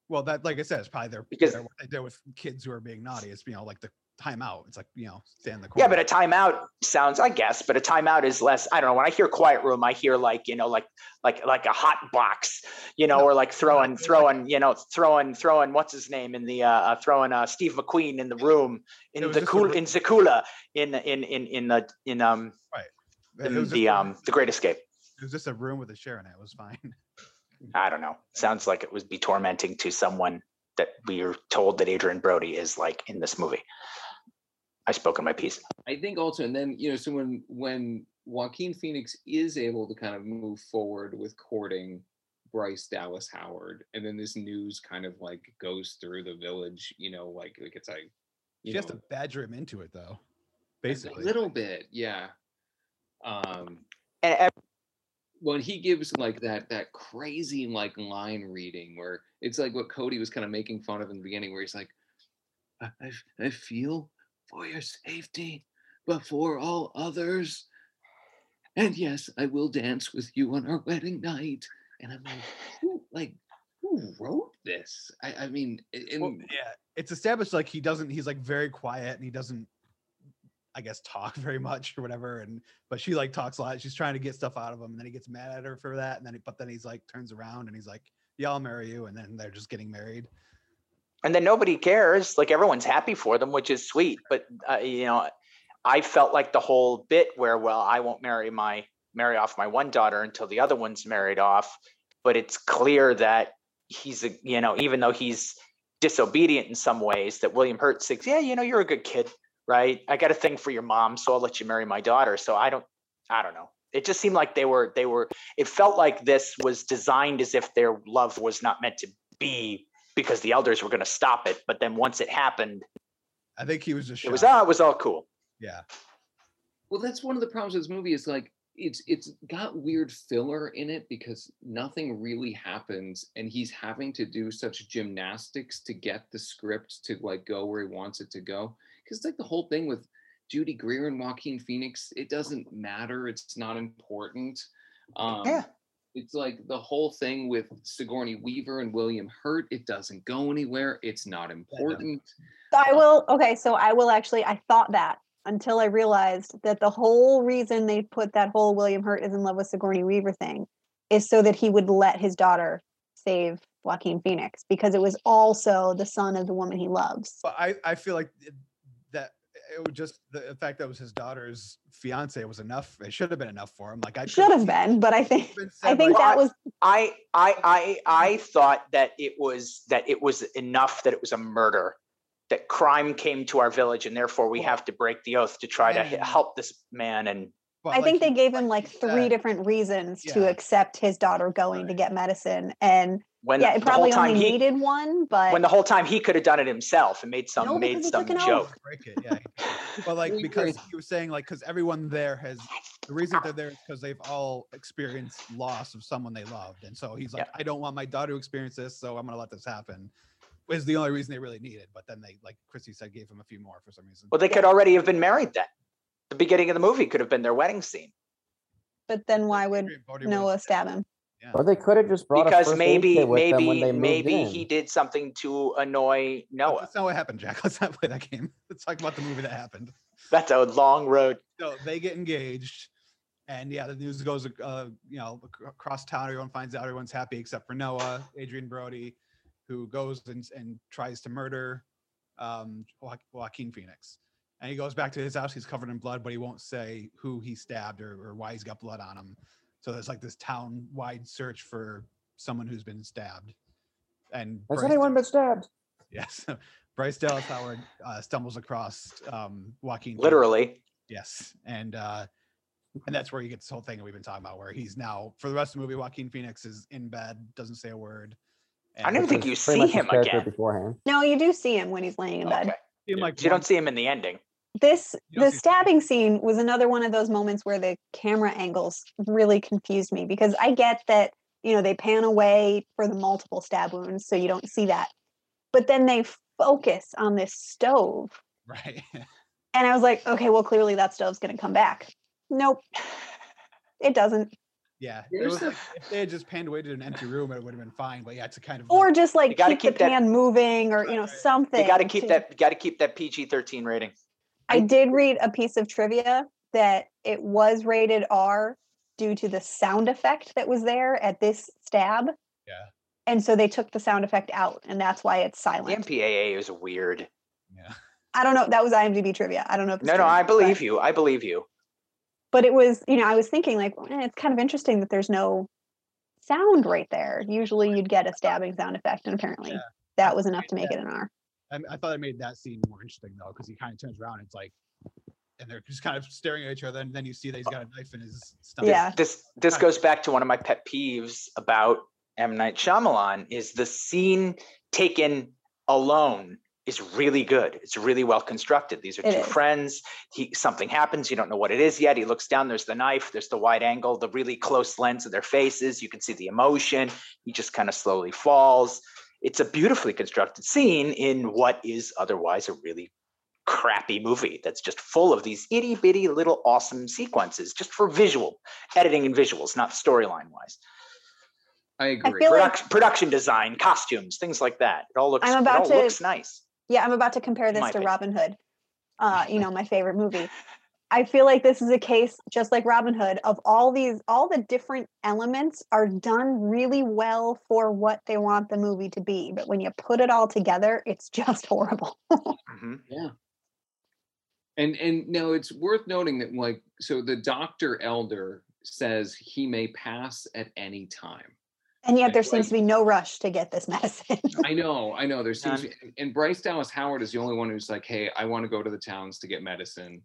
Well, that like I said, it's probably their Because- their- what they do with kids who are being naughty. It's you know like the timeout. It's like you know stand in the corner. Yeah, but a timeout sounds, I guess, but a timeout is less. I don't know. When I hear quiet room, I hear like you know, like like like a hot box, you know, No, or like throwing like- throwing you know throwing throwing what's his name in the uh, uh throwing uh Steve McQueen in the room in the cool in Zakula in in in in the in um It in the um the Great Escape. it was just a room with a chair in it. It was fine. I don't know. Sounds like it would be tormenting to someone that we are told that Adrien Brody is like in this movie. I spoken my piece. I think also, and then you know, so when when Joaquin Phoenix is able to kind of move forward with courting Bryce Dallas Howard, and then this news kind of like goes through the village, you know, like like it's like She you has to badger him into it though. Basically a little bit, yeah. Um, And ev- when he gives like that that crazy like line reading where it's like what Cody was kind of making fun of in the beginning, where he's like, I I feel for your safety before all others. And yes, I will dance with you on our wedding night. And I'm like, who, like, who wrote this? I, I mean, and Well, yeah, it's established like he doesn't. He's like very quiet and he doesn't, I guess, talk very much or whatever. And but she like talks a lot. She's trying to get stuff out of him, and then he gets mad at her for that. And then, he, but then he's like turns around and he's like, "Yeah, I'll marry you." And then they're just getting married. And then nobody cares. Like everyone's happy for them, which is sweet. But uh, you know, I felt like the whole bit where, well, I won't marry my marry off my one daughter until the other one's married off. But it's clear that he's a, you know, even though he's disobedient in some ways, that William Hurt says, yeah, you know, you're a good kid, right? I got a thing for your mom, so I'll let you marry my daughter. So I don't, I don't know. It just seemed like they were, they were. It felt like this was designed as if their love was not meant to be because the elders were going to stop it. But then once it happened, I think he was just. it was shocked. ah, it was all cool. yeah. Well, that's one of the problems with this movie is like it's it's got weird filler in it because nothing really happens and he's having to do such gymnastics to get the script to like go where he wants it to go. Because like the whole thing with Judy Greer and Joaquin Phoenix, it doesn't matter. It's not important. Um, Yeah. It's like the whole thing with Sigourney Weaver and William Hurt. It doesn't go anywhere. It's not important. I uh, will. Okay, so I will actually. I thought that until I realized that the whole reason they put that whole William Hurt is in love with Sigourney Weaver thing is so that he would let his daughter save Joaquin Phoenix because it was also the son of the woman he loves. But I, I feel like it- was just the fact that it was his daughter's fiance was enough. It should have been enough for him. Like I Should have been, but I think I think like, that was I I I I thought that it was that it was enough that it was a murder. That crime came to our village, and therefore we have to break the oath to try to help this man. And but I like think they he- gave him like three said- different reasons to accept his daughter going to get medicine. And when yeah, it probably only he needed one, but when the whole time he could have done it himself and made some No, made some joke. break it. Yeah. But like because agree. he was saying like because everyone there has the reason they're there is because they've all experienced loss of someone they loved, and so he's like, I don't want my daughter to experience this, so I'm gonna let this happen. Was the only reason they really needed, but then they like Chrissy said gave him a few more for some reason. Well, they could already have been married then. The beginning of the movie could have been their wedding scene. but then why would Adrien Brody would've Noah stab him? Or they could have just brought a because first aid maybe kit with them when maybe they maybe in. he did something to annoy Noah. That's not what happened, Jack. Let's not play that game. Let's talk about the movie that happened. That's a long road. So they get engaged, and yeah, the news goes, uh, you know, across town. Everyone finds out. Everyone's happy except for Noah, Adrien Brody, who goes and, and tries to murder um, Jo- Joaquin Phoenix. And he goes back to his house. He's covered in blood, but he won't say who he stabbed or, or why he's got blood on him. So there's like this town-wide search for someone who's been stabbed. And Has Bryce anyone been stabbed? Yes, Bryce Dallas Howard uh, stumbles across um, Joaquin. Phoenix. Literally. Yes, and uh, and that's where you get this whole thing that we've been talking about, where he's now for the rest of the movie, Joaquin Phoenix is in bed, doesn't say a word. I don't think you see much his him again. beforehand. No, you do see him when he's laying in bed. Okay. see him, like you one- don't see him in the ending. This the stabbing scene was another one of those moments where the camera angles really confused me because I get that you know they pan away for the multiple stab wounds so you don't see that, but then they focus on this stove, right. and I was like, okay, well clearly that stove's going to come back. Nope, it doesn't. yeah, it was the- if they had just panned away to an empty room, it would have been fine. But yeah, it's a kind of Or just like gotta keep, keep the that- pan moving, or you know Right, right. something. You got to keep to- that. Got to keep that PG thirteen rating. I did read a piece of trivia that it was rated R due to the sound effect that was there at this stab. Yeah. And so they took the sound effect out, and that's why it's The silent. MPAA is weird. yeah. I don't know. That was IMDb trivia. I don't know if it's No, no, true, I but- believe you. I believe you. But it was, you know, I was thinking like, "Eh, it's kind of interesting that there's no sound right there. Usually you'd get a stabbing sound effect, and apparently Yeah. that was enough to make Yeah. it an R. I, I thought it made that scene more interesting though, because he kind of turns around. And It's like, and they're just kind of staring at each other, and then you see that he's got a knife in his stomach. Yeah. This this goes back to one of my pet peeves about M Night Shyamalan is the scene taken alone is really good. It's really well constructed. These are It two is. friends. He something happens. You don't know what it is yet. He looks down. There's the knife. There's the wide angle, the really close lens of their faces. You can see the emotion. He just kind of slowly falls. It's a beautifully constructed scene in what is otherwise a really crappy movie that's just full of these itty bitty little awesome sequences just for visual editing and visuals, not storyline wise. I agree. feel like- Production, production design, costumes, things like that. It all looks, I'm it about all to- looks nice. Yeah, I'm about to compare this to opinion. Robin Hood. Uh, you know, my favorite movie. I feel like this is a case just like Robin Hood of all these all the different elements are done really well for what they want the movie to be, but when you put it all together, it's just horrible. Mhm. Yeah. And and now it's worth noting that like so the doctor elder says he may pass at any time. and yet Like, there seems to be no rush to get this medicine. I know, I know. There seems None. and Bryce Dallas Howard is the only one who's like, hey, I want to go to the towns to get medicine.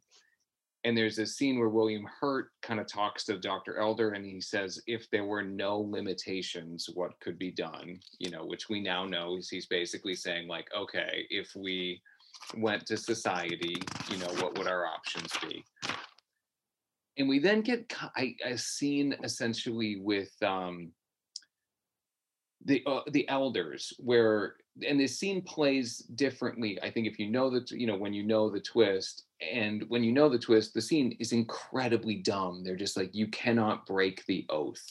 And there's this scene where William Hurt kind of talks to Dr. Elder and he says, if there were no limitations, what could be done? You know, which we now know is he's basically saying, like, okay, if we went to society, you know, what would our options be? And we then get a, a scene essentially with um the uh, the elders where and this scene plays differently i think if you know that you know when you know the twist and when you know the twist the scene is incredibly dumb. They're just like you cannot break the oath.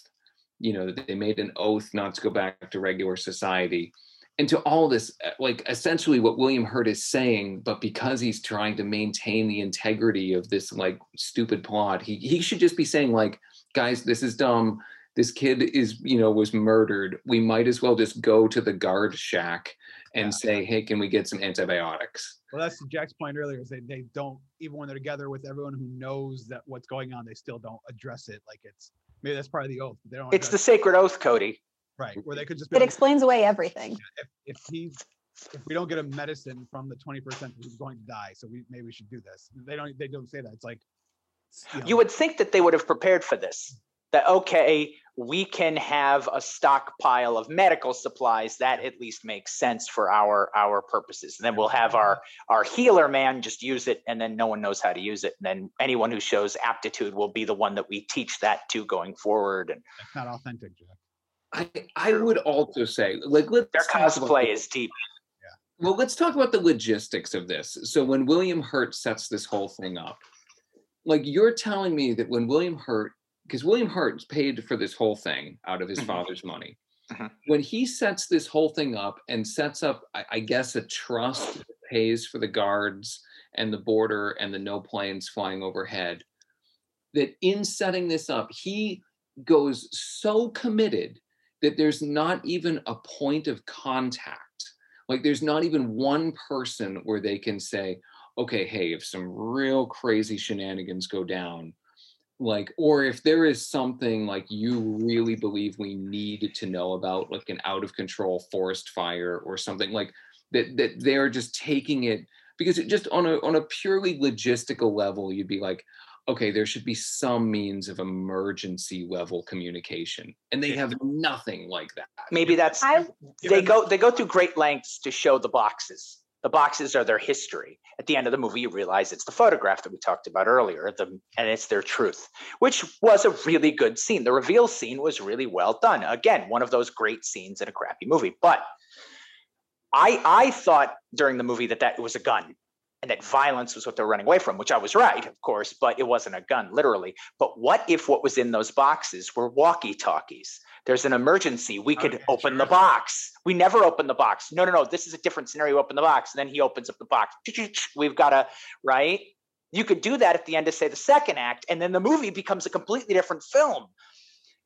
You know they made an oath not to go back to regular society. And to all this uh, like essentially what william hurt is saying but because he's trying to maintain the integrity of this like stupid plot he, he should just be saying like guys this is dumb this kid is you know was murdered we might as well just go to the guard shack and Yeah. say hey can we get some antibiotics Well, that's Jack's point earlier. Is they, they don't even when they're together with everyone who knows that what's going on, they still don't address it like it's maybe that's part of the oath. They don't. It's the address sacred oath, Cody. right where they could just be it like, explains away everything. if, if he's if we don't get a medicine from the 20 percent he's going to die so we maybe we should do this they don't they don't say that it's like know, You would think that they would have prepared for this. That okay, we can have a stockpile of medical supplies that at least makes sense for our our purposes. And then we'll have our our healer man just use it, and then no one knows how to use it. And then anyone who shows aptitude will be the one that we teach that to going forward. And that's not authentic Jack. i i would also say like let's their talk about cosplay is deep. yeah. well let's talk about the logistics of this so when william hurt sets this whole thing up like you're telling me that when william hurt because William Hurt paid for this whole thing out of his Mhm. father's money. Mhm. When he sets this whole thing up and sets up, I, I guess, a trust that pays for the guards and the border and the no planes flying overhead, that in setting this up, he goes so committed that there's not even a point of contact. Like there's not even one person where they can say, okay, hey, if some real crazy shenanigans go down, like, or if there is something like you really believe we need to know about, like an out of control forest fire or something like that, that they're just taking it because it just on a on a purely logistical level, you'd be like, okay, there should be some means of emergency level communication. And they have nothing like that. Maybe that's I they go they go through great lengths to show the boxes. The boxes are their history. At the end of the movie, you realize it's the photograph that we talked about earlier, the, and it's their truth, which was a really good scene. The reveal scene was really well done. Again, one of those great scenes in a crappy movie. But I I thought during the movie that that was a gun and that violence was what they're running away from, which I was right, of course, but it wasn't a gun, literally. But what if what was in those boxes were walkie talkies? There's an emergency. We could Okay, open the box. We never open the box. No, no, no. This is a different scenario. Open the box. And then he opens up the box. We've got a, right? You could do that at the end to say the second act, and then the movie becomes a completely different film.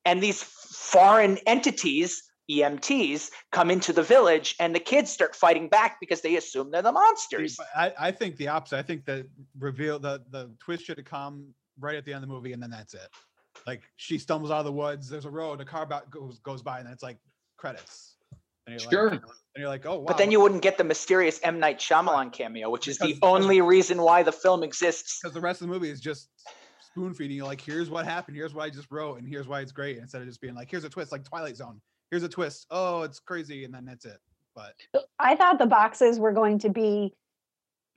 And these foreign entities, EMTs, come into the village, and the kids start fighting back because they assume they're the monsters. I, I think the opposite. I think the reveal the the twist should have come right at the end of the movie, and then that's it. Like she stumbles out of the woods. There's a road. A car about goes goes by, and then it's like credits. And you're Sure. Like, and you're like, oh wow. But then you wouldn't get the mysterious M. Night Shyamalan cameo, which is the Because- because- only reason why the film exists. because the rest of the movie is just spoon feeding you. Like, here's what happened. Here's what I just wrote, and here's why it's great. Instead of just being like, here's a twist, like Twilight Zone. Here's a twist. Oh, it's crazy, and then that's it. But I thought the boxes were going to be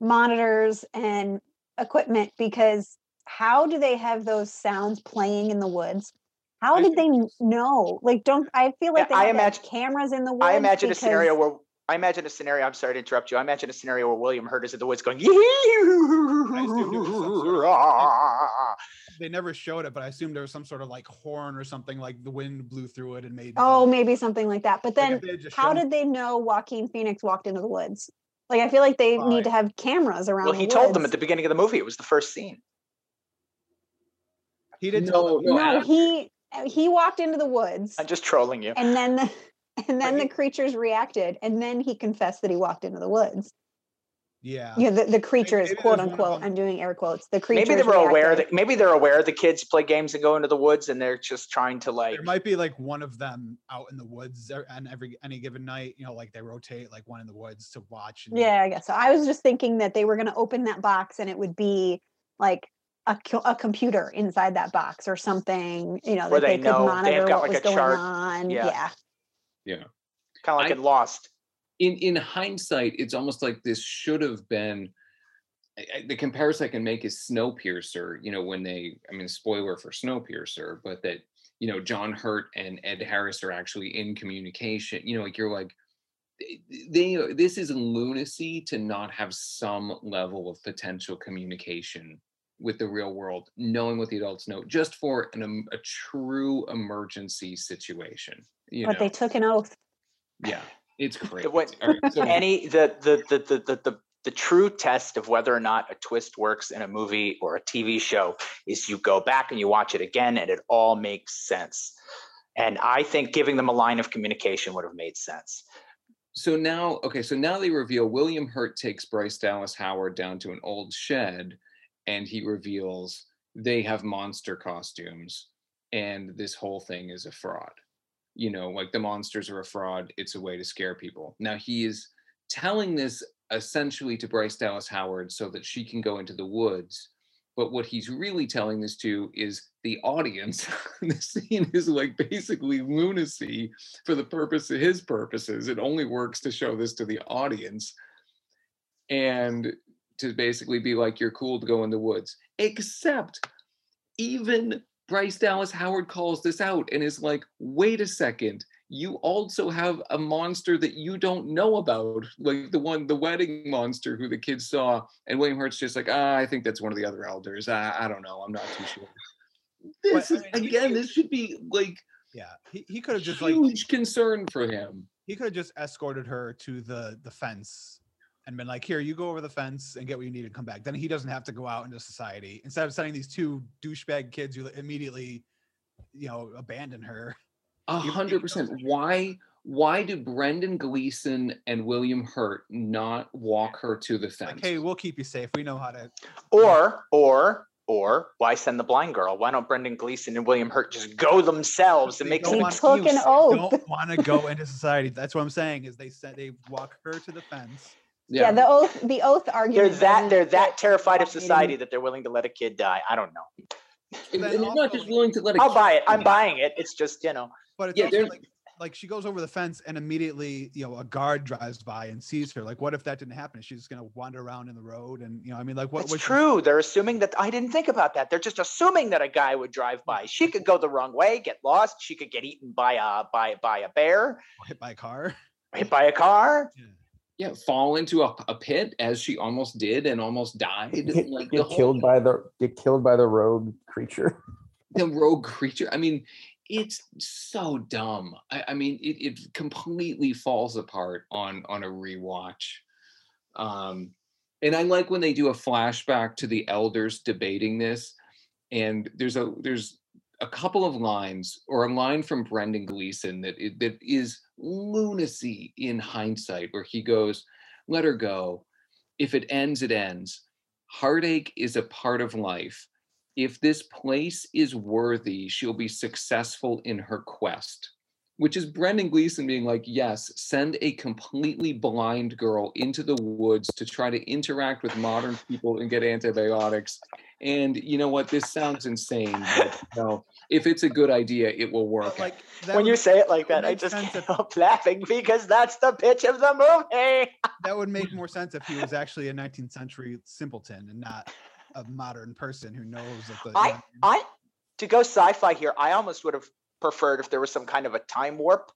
monitors and equipment because how do they have those sounds playing in the woods? How did they know? Like, don't I feel like Yeah, they I have to have imagine- cameras in the woods? I imagine a scenario where I imagine a scenario. I'm sorry to interrupt you. I imagine a scenario where William Hurt is in the woods going, assumed it was some sort of- "Yeah." they never showed it. But I assumed there was some sort of like horn or something, like the wind blew through it and made. Oh, noise. maybe something like that. But then if they had just how did they know Joaquin Phoenix walked into the woods? Like I feel like they Right. need to have cameras around. Well, the he told them at the beginning of the movie. It was the first scene. He did tell No, no, No, he he walked into the woods, I'm just trolling you. and then the and then he- the creatures reacted, and then he confessed that he walked into the woods. Yeah. Yeah, the, the creatures, maybe quote there's one of unquote. I'm doing air quotes. The creatures. Maybe they were aware reacted. that maybe they're aware the kids play games and go into the woods, and they're just trying to like. There might be like one of them out in the woods on every any given night. You know, like they rotate like one in the woods to watch. and- Yeah, I guess so. I was just thinking that they were going to open that box, and it would be like a, a computer inside that box or something. You know, Where that they they, know- could they've monitor got, what like, was a going chart. on. Yeah. yeah. Yeah. kind of like I- in Lost. In in hindsight, it's almost like this should have been. I- The comparison I can make is Snowpiercer. You know, when they, I mean, spoiler for Snowpiercer, but that you know John Hurt and Ed Harris are actually in communication. You know, like you're like, they-. This is lunacy to not have some level of potential communication with the real world, knowing what the adults know, just for an em- a true emergency situation. You But know, they took an oath. yeah, it's crazy. what- All right, so- any the the the the the, the the true test of whether or not a twist works in a movie or a TV show is you go back and you watch it again and it all makes sense. And I think giving them a line of communication would have made sense. so now okay so now they reveal william hurt takes bryce dallas howard down to an old shed and he reveals they have monster costumes and this whole thing is a fraud you know like the monsters are a fraud it's a way to scare people now he is telling this essentially to bryce dallas howard so that she can go into the woods but what he's really telling this to is the audience the scene is like basically lunacy for the purpose of his purposes. It only works to show this to the audience and to basically be like, you're cool to go in the woods. Except even Bryce Dallas Howard calls this out and is like, wait a second. You also have a monster that you don't know about, like the one, the wedding monster who the kids saw. And William Hurt's just like, ah, I think that's one of the other elders. I, I don't know. I'm not too sure. This I is mean, he- again. This should be like Yeah, he, he could have just like huge concern for him. he could have just escorted her to the the fence and been like, "Here, you go over the fence and get what you need and come back." Then he doesn't have to go out into society instead of sending these two douchebag kids who immediately, you know, abandon her. A hundred percent. Why? Why do Brendan Gleeson and William Hurt not walk her to the fence? Like, hey, we'll keep you safe. We know how to. Or, or, or why send the blind girl? Why don't Brendan Gleeson and William Hurt just go themselves and make don't some want- took an excuse? oath. Don't want to go into society. That's what I'm saying. Is they said they walk her to the fence. Yeah. the oath the oath argument They're that they're that terrified of society that they're willing to let a kid die. I don't know. and, and they're not just willing to let a i'll kid buy it. I'm buying it. It's just you know. But it's Yeah, like like she goes over the fence and immediately, you know, a guard drives by and sees her. Like, what if that didn't happen? she's just gonna wander around in the road and you know, I mean, like what That's was she- true. They're assuming that I didn't think about that. They're just assuming that a guy would drive by. She could go the wrong way, get lost. She could get eaten by a by by a bear, hit by a car? hit by a car. Yeah, fall into a, a pit as she almost did and almost died. Get, like get killed by the get killed by the rogue creature. the rogue creature. I mean, it's so dumb. I, I mean, it, it completely falls apart on on a rewatch. Um, and I like when they do a flashback to the elders debating this, and there's a there's a couple of lines or a line from Brendan Gleeson that that is lunacy in hindsight, where he goes, "Let her go. If it ends, it ends. Heartache is a part of life." if this place is worthy, she'll be successful in her quest. Which is Brendan Gleeson being like, yes, send a completely blind girl into the woods to try to interact with modern people and get antibiotics. And you know what? This sounds insane. But no, if it's a good idea, it will work. Like when would, you say it like that that, I just can't if- help laughing because that's the pitch of the movie. that would make more sense if he was actually a 19th century simpleton and not a modern person who knows that the I- you know, I to go sci-fi here, I almost would have preferred if there was some kind of a time warp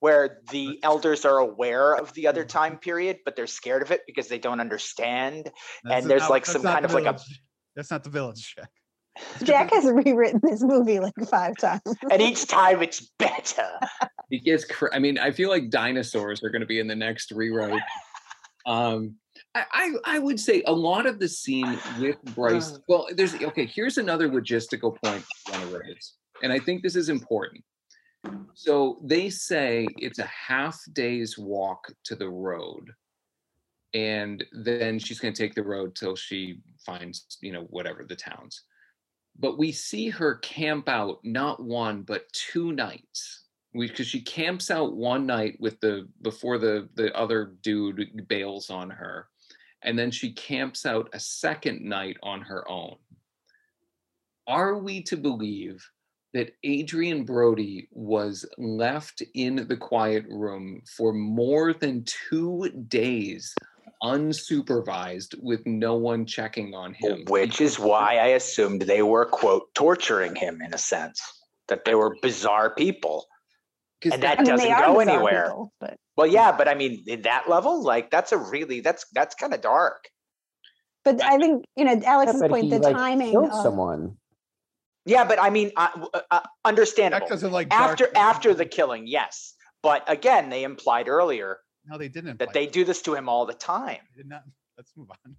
where the elders are aware of the other time period, but they're scared of it because they don't understand. that's and there's, not- like, some kind the of like a- that's not the village check. Jack has rewritten this movie like five times. And each time it's better. it gets cr- i mean i feel like dinosaurs are going to be in the next rewrite um I, I i would say a lot of the scene with bryce well there's okay here's another logistical point i want to raise and i think this is important. So they say it's a half day's walk to the road and then she's going to take the road till she finds you know whatever the towns. But we see her camp out not one but two nights. Because she camps out one night with the before the the other dude bails on her and then she camps out a second night on her own. Are we to believe that Adrien Brody was left in the quiet room for more than two days unsupervised with no one checking on him Which is why I assumed they were quote torturing him in a sense. That they were bizarre people. 'Cause and that- that I mean, doesn't go anywhere. people, but Well, yeah, but I mean, in that level, like that's a really that's that's kind of dark. but I think you know Alex's but point, the like timing killed of someone. Yeah, but I mean, uh, w- uh, uh, understandable. Because of like dark- After after the killing, yes. But again, they implied earlier no, they didn't. that they do this to him all the time. They did not. Let's move on.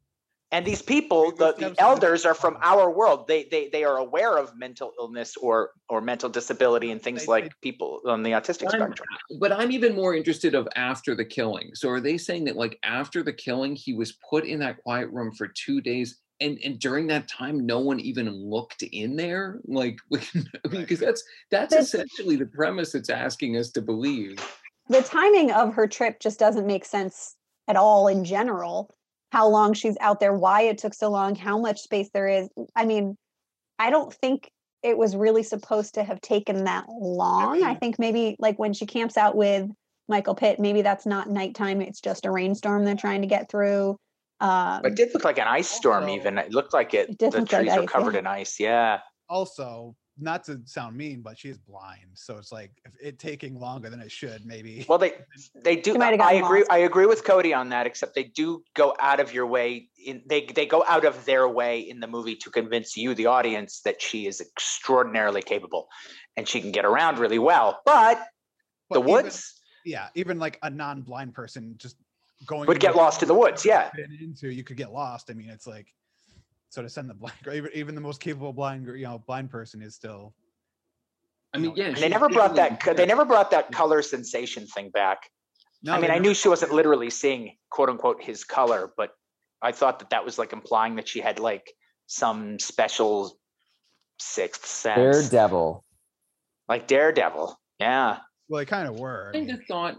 And these people, the, the elders are from our world. They they they are aware of mental illness or or mental disability and things They- like they- people on the autistic I'm- spectrum. but I'm even more interested of after the killing. So are they saying that like after the killing, he was put in that quiet room for two days, and and during that time, no one even looked in there? Like, I mean, because that's that's That's- essentially the premise it's asking us to believe. the timing of her trip just doesn't make sense at all in general. How long she's out there, why it took so long, how much space there is. I mean, I don't think it was really supposed to have taken that long. I think maybe like when she camps out with Michael Pitt, maybe that's not nighttime, it's just a rainstorm they're trying to get through. Um, It did look like an ice storm. Also- Even it looked like it. It the look like trees were ice, covered yeah. in ice. Yeah. Also, not to sound mean, but she's blind. So it's like if it taking longer than it should, maybe. Well, they they do. She might have I agree. lost. I agree with Cody on that. Except they do go out of your way. In they they go out of their way in the movie to convince you, the audience, that she is extraordinarily capable, and she can get around really well. But But the even- woods yeah, even like a non-blind person just going would get lost in the woods. Yeah. into you could get lost. I mean, it's like so to send the blind, or even, even the most capable blind, you know, blind person is still. I mean, yeah. They never brought that. co- They never brought that color sensation thing back. No, I mean, I knew she wasn't literally seeing quote unquote his color, but I thought that that was like implying that she had like some special sixth sense, Daredevil. like Daredevil. Yeah. Well, they kind of were. I kind mean, of thought,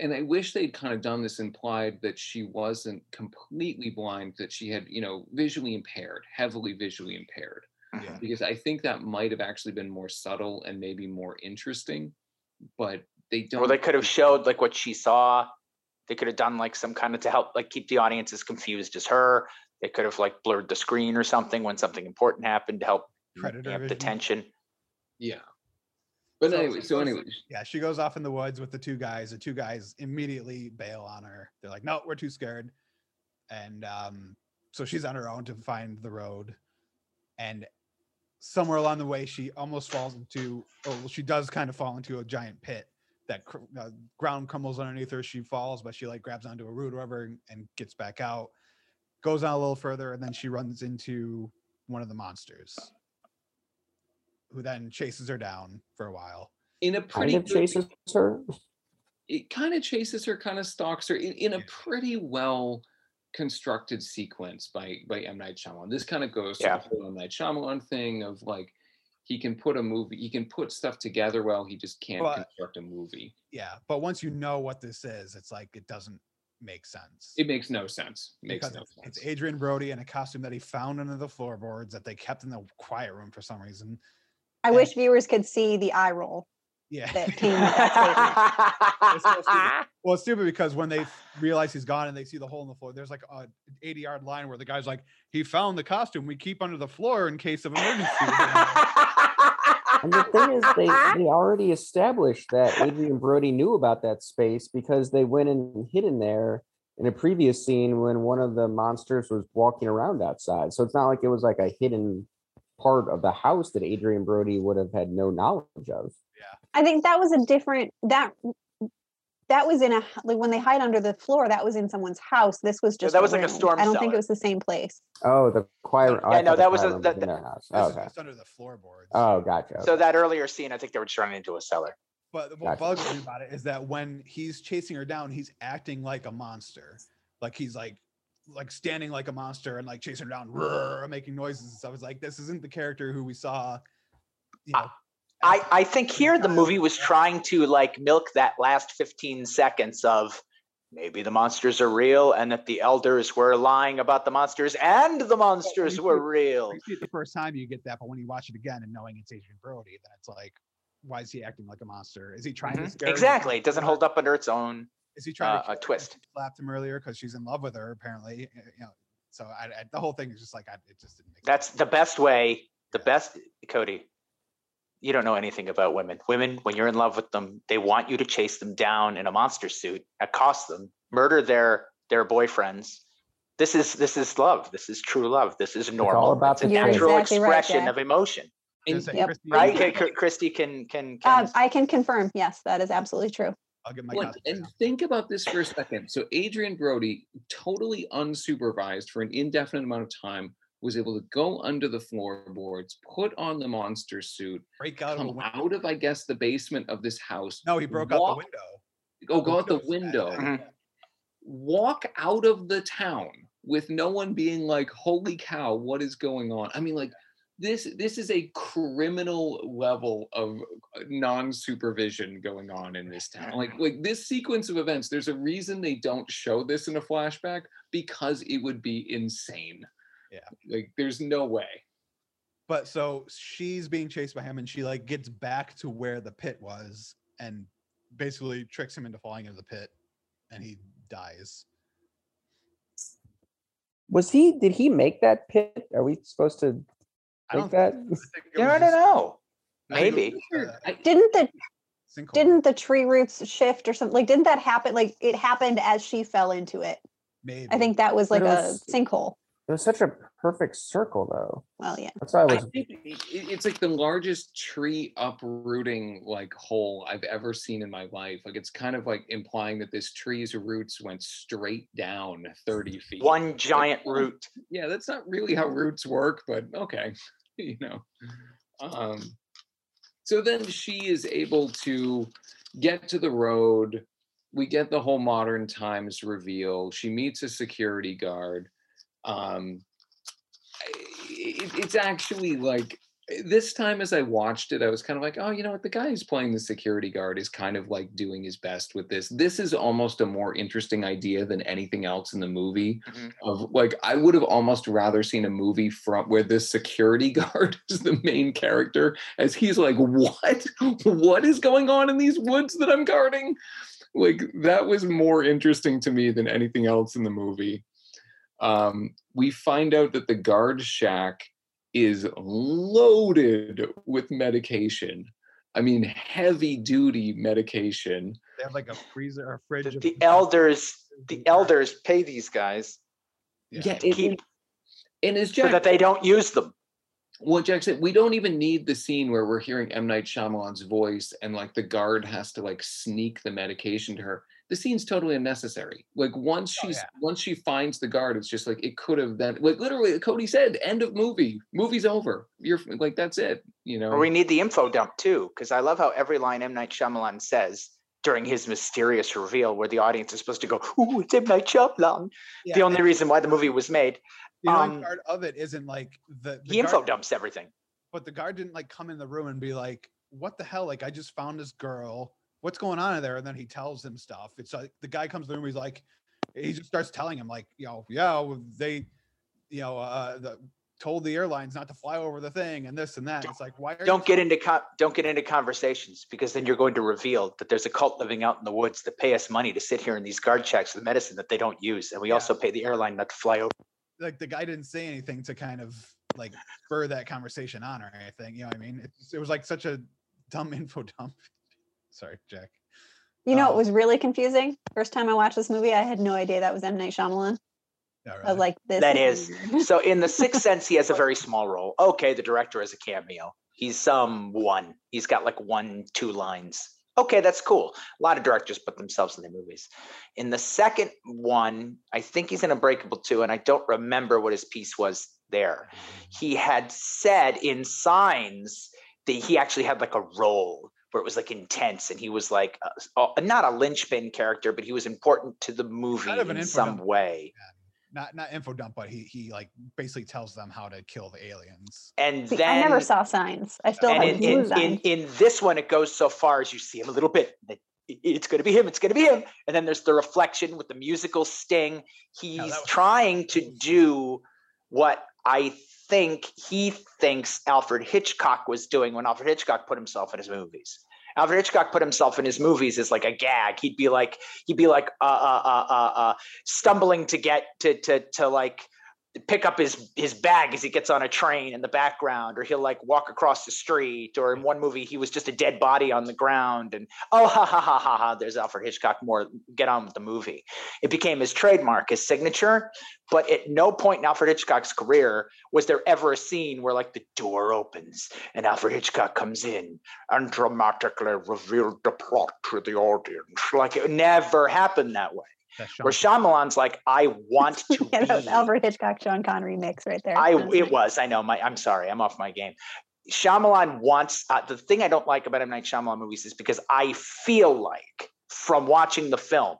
and I wish they'd kind of done this implied that she wasn't completely blind, that she had, you know, visually impaired, heavily visually impaired. Yeah. Because I think that might have actually been more subtle and maybe more interesting, but they don't. Or they could have showed like what she saw. They could have done like some kind of to help like keep the audience as confused as her. They could have like blurred the screen or something when something important happened to help Predator amp the tension. Yeah. But So- anyway, so anyway, yeah, she goes off in the woods with the two guys. The two guys immediately bail on her. They're like, "No, we're too scared," and um, so she's on her own to find the road. And somewhere along the way, she almost falls into. Oh, well, she does kind of fall into a giant pit. That cr- uh, ground crumbles underneath her. She falls, but she like grabs onto a root or whatever and, and gets back out. Goes on a little further, and then she runs into one of the monsters, who then chases her down for a while. in a Kind pretty of good- chases her. it kind of chases her, kind of stalks her in, in a pretty well constructed sequence by by M Night Shyamalan. This kind of goes to Yeah. the whole M Night Shyamalan thing of like he can put a movie, he can put stuff together well. He just can't But- construct a movie. yeah but once you know what this is it's like it doesn't make sense It makes no sense. Makes because no it's, sense. it's adrien brody in a costume that he found under the floorboards that they kept in the quiet room for some reason I And- wish viewers could see the eye roll yeah. that came with It's so stupid. well it's stupid because when they realize he's gone and they see the hole in the floor there's like a 80 yard line where the guy's like he found the costume. We keep under the floor in case of emergency. And the thing is, they, they already established that Adrien Brody knew about that space because they went and hid in there in a previous scene when one of the monsters was walking around outside. So it's not like it was like a hidden part of the house that Adrien Brody would have had no knowledge of. Yeah. I think that was a different that that was in a like when they hide under the floor. That was in someone's house. This was just that was like a room. storm I don't think it was the same place. Oh, the quiet. oh, I Yeah, no, that was a- room that- in their house. this Oh, okay. just under the floorboards Oh, gotcha. so that earlier scene, I think they were just running into a cellar. But what Gotcha. bugs me about it is that when he's chasing her down, he's acting like a monster. Like he's like like standing like a monster and like chasing her down, roar, making noises and stuff. It's like this isn't the character who we saw. You know, I, I think here the movie was trying to like milk that last 15 seconds of maybe the monsters are real and that the elders were lying about the monsters and the monsters you were see- real. see the first time you get that, but when you watch it again and knowing it's Adrien Brody, then it's like, why is he acting like a monster? Is he trying to Mhm. scare? Exactly. It doesn't hold up under its own. Is he trying uh, to a kill her 'cause twist. She slapped him earlier because she's in love with her, apparently. You know, so I, I, the whole thing is just like I, it just didn't make That's sense. the best way, the Yeah. best, Cody. You don't know anything about women. Women, when you're in love with them, they want you to chase them down in a monster suit, accost them, murder their their boyfriends. This is this is love. This is true love. This is normal. about it's a the chase. natural exactly expression Jack. of emotion. And- Yep. Christy, Right? I'll K- get- K- Christy can can can Um, I can confirm. Yes, that is absolutely true. I'll get my Well, and now. think about this for a second. So Adrien Brody, totally unsupervised for an indefinite amount of time, was able to go under the floorboards, put on the monster suit, break out of come window. out of, I guess, the basement of this house. No, he broke out walk- the window. Oh, go out the Windows bad. window. Mhm. walk out of the town with no one being like holy cow what is going on i mean like this this is a criminal level of uh, non-supervision going on in this town like like this sequence of events there's a reason they don't show this in a flashback because it would be insane Yeah. like there's no way But so she's being chased by him and she like gets back to where the pit was and basically tricks him into falling into the pit and he dies. Was he? Did he make that pit? Are we supposed to I don't think that? I think Yeah, uh, I don't know. Maybe. I- Didn't the Sinkhole. didn't the tree roots shift or something? Like, didn't that happen? Like, it happened as she fell into it. maybe I think that was like it a sinkhole. It was such a perfect circle, though. Well, yeah. That's why I I was. think it- it- it's like the largest tree uprooting like hole I've ever seen in my life. Like it's kind of like implying that this tree's roots went straight down 30 feet. One giant root. Yeah, that's not really how roots work, but okay, you know. Um, so then she is able to get to the road. We get the whole modern times reveal. She meets a security guard. Um, it, it's actually like this time as I watched it, I was kind of like, oh, you know what? The guy who's playing the security guard is kind of like doing his best with this. This is almost a more interesting idea than anything else in the movie. Mhm. Of like, I would have almost rather seen a movie from where this security guard is the main character, as he's like, what? What is going on in these woods that I'm guarding? Like that was more interesting to me than anything else in the movie um, we find out that the guard shack is loaded with medication. I mean, heavy duty medication. they have like a freezer or fridge. The, the elders, the elders pay these guys Yeah, Yeah. and, keep and as so Jack, that they don't use them. well, Jack said, we don't even need the scene where we're hearing M Night Shyamalan's voice and like the guard has to like sneak the medication to her. The scene's totally unnecessary. Like once Oh, she's yeah. once she finds the guard, it's just like it could have then like literally Cody said, end of movie. Movie's over. You're like that's it. You know. Or we need the info dump too, because I love how every line M Night Shyamalan says during his mysterious reveal, where the audience is supposed to go, "Ooh, it's M Night Shyamalan." Yeah, the only reason why the movie was made, the annoying um, part of it isn't like the, the he info dumps everything. but the guard didn't like come in the room and be like, "What the hell? Like, I just found this girl. What's going on in there?" And then he tells him stuff. It's like the guy comes to the room. He's like, he just starts telling him like, you know, yeah, they, you know, uh, the, told the airlines not to fly over the thing and this and that. It's like, why are Don't get into co- don't get into conversations because then you're going to reveal that there's a cult living out in the woods that pay us money to sit here in these guard checks with medicine that they don't use, and we Yeah. also pay the airline not to fly over. like the guy didn't say anything to kind of like spur that conversation on or anything. You know what I mean? It's, it was like such a dumb info dump. Sorry, Jack. You know, Oh. it um, was really confusing. First time I watched this movie, I had no idea that was M Night Shyamalan. Yeah, I was like, "This That is weird." so. In the Sixth Sense, he has a very small role. Okay, the director has a cameo. He's some one. He's got like one, two lines. Okay, that's cool. A lot of directors put themselves in their movies. In the second one, I think he's in Unbreakable too, and I don't remember what his piece was there. Mm. He had said in Signs that he actually had like a role where it was like intense, and he was like a, a- not a linchpin character, but he was important to the movie of in some dump. way. not not info dump, but he he like basically tells them how to kill the aliens. And See, then I never saw signs. I still and have in, blue in, in, in this one it goes so far as you see him a little bit that it's going to be him it's going to be him and then there's the reflection with the musical sting he's that was- trying to do what i think he thinks alfred hitchcock was doing when alfred hitchcock put himself in his movies. Alfred hitchcock put himself in his movies as like a gag. He'd be like he'd be like uh uh uh uh, uh stumbling to get to to to like pick up his his bag as he gets on a train in the background or he'll like walk across the street or in one movie he was just a dead body on the ground and oh ha ha ha ha ha there's alfred hitchcock more get on with the movie. It became his trademark his signature but at no point in alfred hitchcock's career was there ever a scene where like the door opens and alfred hitchcock comes in and dramatically revealed the plot to the audience. Like it never happened that way where Sean Shyamalan's like, I want to yeah, that was be Alfred Hitchcock, Sean Connery mix right there. I That's it was. I know. My I'm sorry. I'm off my game. Shyamalan wants uh, the thing I don't like about M Night Shyamalan movies is because I feel like from watching the film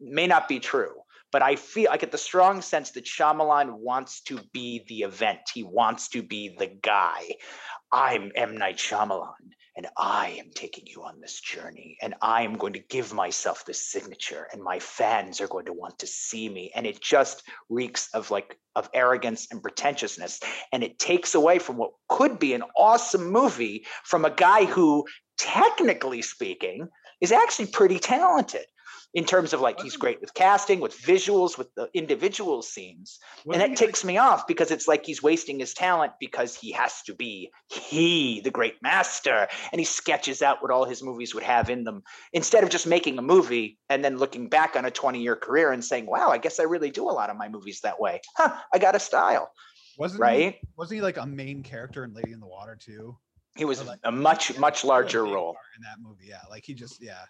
may not be true, but I feel I get the strong sense that Shyamalan wants to be the event. He wants to be the guy. I'm M Night Shyamalan, and I am taking you on this journey, and I am going to give myself this signature, and my fans are going to want to see me, and it just reeks of like of arrogance and pretentiousness, and it takes away from what could be an awesome movie from a guy who, technically speaking, is actually pretty talented. In terms of like he's great with casting, with visuals, with the individual scenes. And that like- ticks me off because it's like he's wasting his talent because he has to be he, the great master. And he sketches out what all his movies would have in them instead of just making a movie and then looking back on a 20 year career and saying, wow, I guess I really do a lot of my movies that way. Huh, I got a style, wasn't right? He, wasn't he like a main character in Lady in the Water too? He was like, a much, much larger role. in that movie. Yeah, like he just yeah.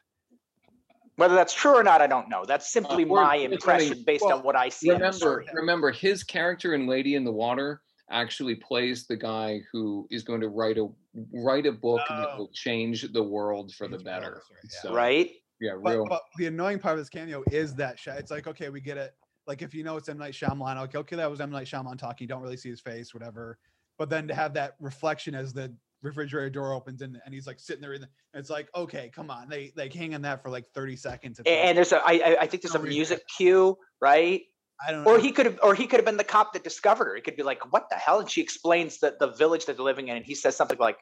Whether that's true or not, I don't know. That's uh, simply we're- my it's funny. impression based Well, on what I see. on remember remember his character in lady in the water actually plays the guy who is going to write a write a book that Oh. will change the world for the Change the world, better right, yeah. so right? yeah But, real but the annoying part of this cameo is that sh- it's like okay, we get it. Like if you know it's M Night Shyamalan, okay, okay, that was M Night Shyamalan talking. You don't really see his face, whatever. But then to have that reflection as the refrigerator door opens and, and he's like sitting there, in the, it's like okay, come on, they like hang on that for like thirty seconds. It's A- like, And there's a, I, I- think there's a music cue, right? I don't Or know. he could have, or he could have been the cop that discovered her. He could be like, "What the hell?" And she explains that the village that they're living in, and he says something like,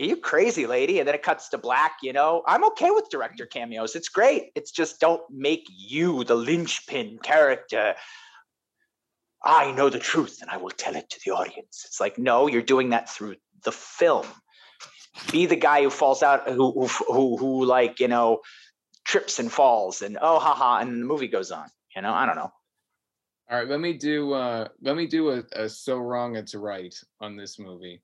"Are you crazy, lady?" And then it cuts to black. You know, I'm okay with director cameos. It's great. It's just don't make you the linchpin character. I know the truth, and I will tell it to the audience. It's like, no, you're doing that through the film. Be the guy who falls out, who who who, who like you know trips and falls, and oh haha, and the movie goes on. You know, I don't know. all right let me do uh let me do a, a so wrong it's right on this movie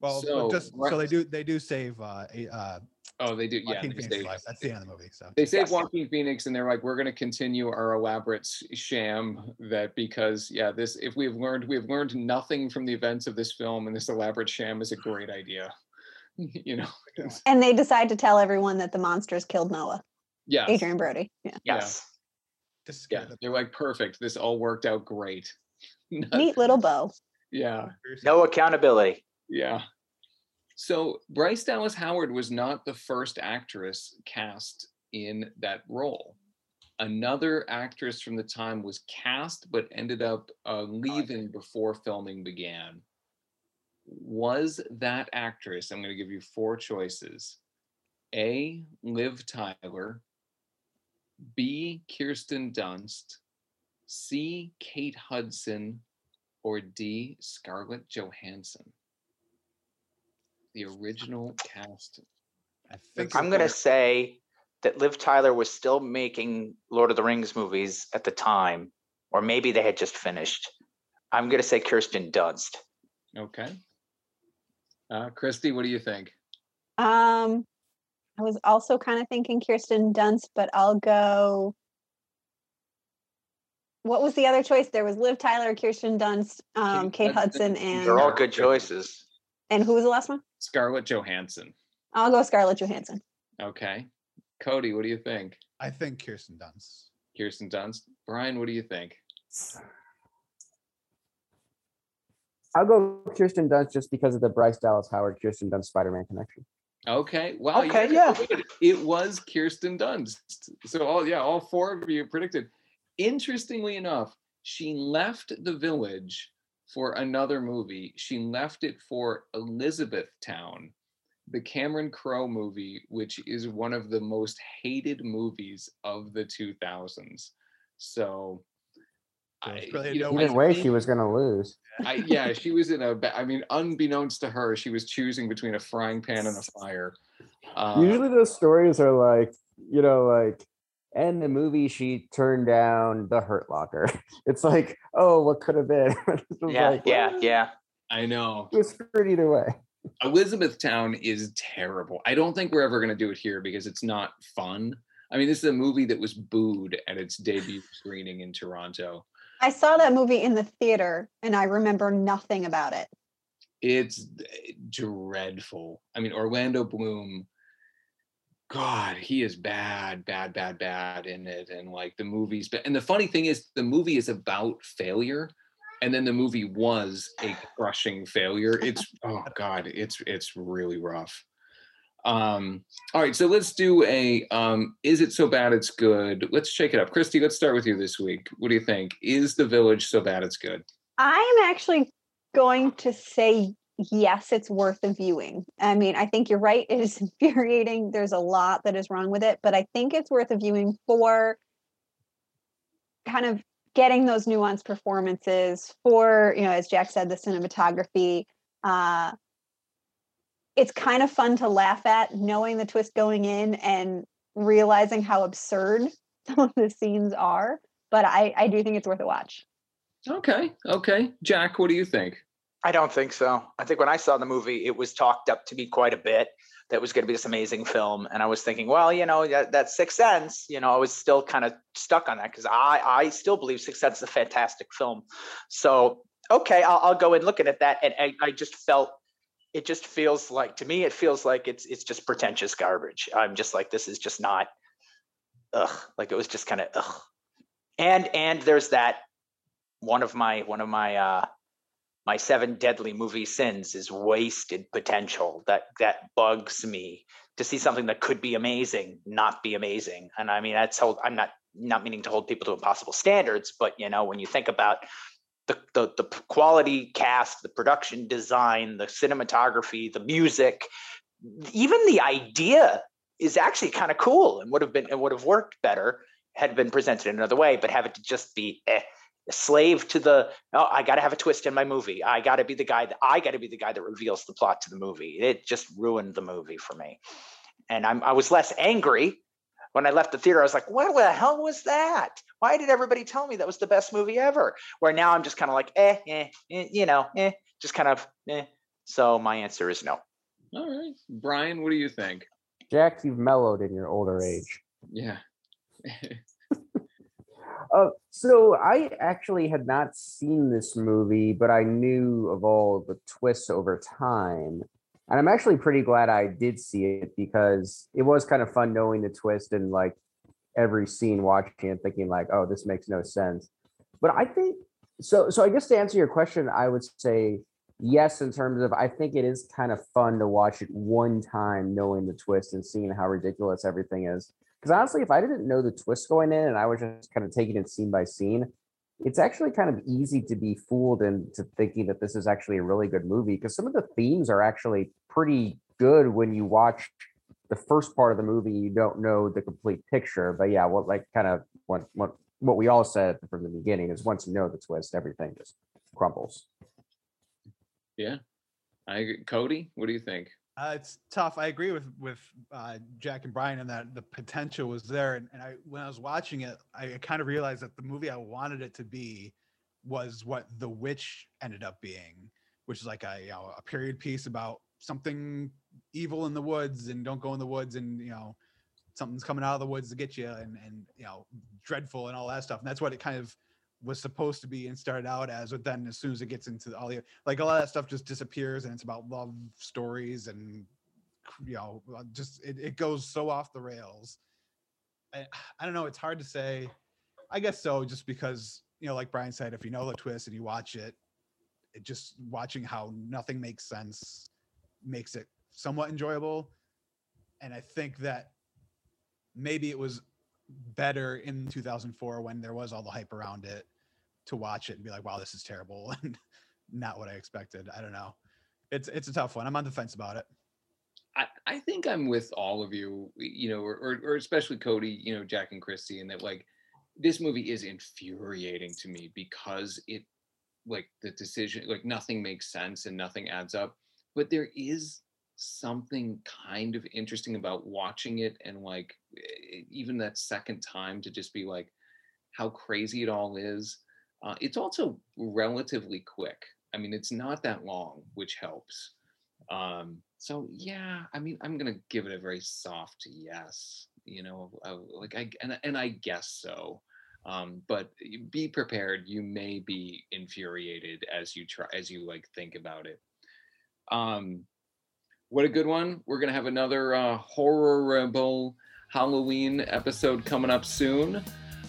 well, so, just so they do they do save uh, a, uh oh they do yeah Joaquin they Phoenix's save. That's the end of the movie. So they save Yes. Joaquin Phoenix and they're like we're going to continue our elaborate sham that because yeah this if we've learned we've learned nothing from the events of this film and this elaborate sham is a great idea you know And they decide to tell everyone that the monsters killed Noah, yeah Adrien Brody. Yeah. Yeah. Yes. just scare yeah they're like perfect this all worked out great Neat little bow. yeah No accountability. yeah so bryce dallas howard was not the first actress cast in that role. Another actress from the time was cast but ended up uh, leaving before filming began. Was that actress i'm going to give you four choices a liv tyler b kirsten dunst c kate hudson or d scarlett johansson the original cast I think I'm gonna say that Liv Tyler was still making Lord of the Rings movies at the time, or maybe they had just finished. I'm gonna say Kirsten Dunst. okay uh, christy what do you think Um, I was also kind of thinking Kirsten Dunst, but I'll go. What was the other choice? There was Liv Tyler, Kirsten Dunst, um, Kate Hudson, Hudson, and They're all good choices. And who was the last one? scarlett johansson I'll go Scarlett Johansson. okay cody what do you think I think Kirsten Dunst. kirsten dunst brian what do you think I'll go Kirsten Dunst just because of the Bryce Dallas Howard Kirsten Dunst Spider Man connection. Okay. Wow. Okay, yeah. good. It was Kirsten Dunst. So all yeah, all four of you predicted. Interestingly enough, she left the village for another movie. She left it for Elizabethtown, the Cameron Crowe movie, which is one of the most hated movies of the 2000s. So I, really you know, no I Either way, she was going to lose. I, yeah, she was in a. ba- I mean, unbeknownst to her, she was choosing between a frying pan and a fire. Uh, Usually, those stories are like, you know, like, and the movie she turned down the Hurt Locker. It's like, oh, what could have been? Yeah, like, yeah, well, yeah. I know It was screwed either way. Elizabethtown is terrible. I don't think we're ever going to do it here because it's not fun. I mean, this is a movie that was booed at its debut screening in Toronto. I saw that movie in the theater, and I remember nothing about it. It's eh, dreadful. I mean, Orlando Bloom, God, he is bad, bad, bad, bad in it. And like the movie's, but and the funny thing is, the movie is about failure. And then the movie was a crushing failure. It's oh god, it's it's really rough. Um, all right, so let's do a um, is it so bad it's good? Let's shake it up. Christy, let's start with you this week. What do you think? Is the village so bad it's good? I am actually going to say yes, it's worth a viewing. I mean, I think you're right. It is infuriating. There's a lot that is wrong with it, but I think it's worth a viewing for kind of getting those nuanced performances for, you know, as Jack said, the cinematography. Uh, it's kind of fun to laugh at knowing the twist going in and realizing how absurd some of the scenes are. But I, I do think it's worth a watch. Okay, okay. Jack, what do you think? I don't think so. I think when I saw the movie, it was talked up to me quite a bit that was going to be this amazing film, and I was thinking, well, you know, that, that Sixth Sense, you know, I was still kind of stuck on that because I I still believe Sixth Sense is a fantastic film. So okay, I'll, I'll go in looking at that, and I, I just felt it just feels like to me it feels like it's it's just pretentious garbage. I'm just like this is just not, ugh, like it was just kind of ugh, and and there's that one of my one of my uh my seven deadly movie sins is wasted potential that that bugs me to see something that could be amazing not be amazing. And i mean that's i'm not not meaning to hold people to impossible standards but you know when you think about the, the the quality cast the production design the cinematography the music even the idea is actually kind of cool and would have been and would have worked better had been presented in another way but have it just be eh, slave to the oh i got to have a twist in my movie i got to be the guy that i got to be the guy that reveals the plot to the movie it just ruined the movie for me and i'm i was less angry when i left the theater i was like what the hell was that why did everybody tell me that was the best movie ever where now i'm just kind of like eh, eh, eh you know eh just kind of eh so my answer is no All right. Brian, what do you think? Jack, you've mellowed in your older age. Yeah. Uh, so I actually had not seen this movie, but I knew of all the twists over time. And I'm actually pretty glad I did see it because it was kind of fun knowing the twist and like every scene watching it thinking like, oh, this makes no sense. But I think so so I guess to answer your question, I would say yes, in terms of I think it is kind of fun to watch it one time knowing the twist and seeing how ridiculous everything is. Because honestly, if I didn't know the twist going in and I was just kind of taking it scene by scene, it's actually kind of easy to be fooled into thinking that this is actually a really good movie because some of the themes are actually pretty good when you watch the first part of the movie you don't know the complete picture but yeah what like kind of what what what we all said from the beginning is once you know the twist everything just crumbles Yeah. I agree. Cody, what do you think? Uh, it's tough. I agree with with uh, Jack and Brian in that the potential was there, and, and I when I was watching it, I kind of realized that the movie I wanted it to be was what The Witch ended up being, which is like a you know a period piece about something evil in the woods and don't go in the woods and you know something's coming out of the woods to get you and and you know dreadful and all that stuff and that's what it kind of was supposed to be and started out as but then as soon as it gets into all the like a lot of that stuff just disappears and it's about love stories and you know uh, just it, it goes so off the rails. I, I don't know it's hard to say. I guess so just because you know like brian said if you know the twist and you watch it it just watching how nothing makes sense makes it somewhat enjoyable. And i think that maybe it was better in 2004 when there was all the hype around it to watch it and be like wow this is terrible and not what i expected i don't know it's it's a tough one i'm on the fence about it I, I think I'm with all of you, you know, or, or, or especially Cody, you know, Jack and Christy, and that like this movie is infuriating to me because it like the decision, like nothing makes sense and nothing adds up. But there is something kind of interesting about watching it and like even that second time to just be like how crazy it all is. Uh, it's also relatively quick. I mean, it's not that long, which helps. Um, so yeah, I mean, I'm gonna give it a very soft yes. You know, uh, like I and and I guess so. Um, but be prepared. You may be infuriated as you try as you like think about it. Um, what a good one! We're gonna have another uh, horrible Halloween episode coming up soon.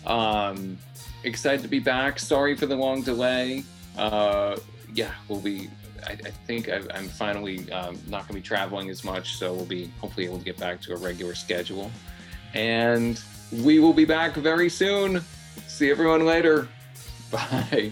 Um, excited to be back. Sorry for the long delay. Uh, yeah, we'll be I, I think I, I'm finally um, not going to be traveling as much, so we'll be hopefully able to get back to a regular schedule. And we will be back very soon. See everyone later. Bye.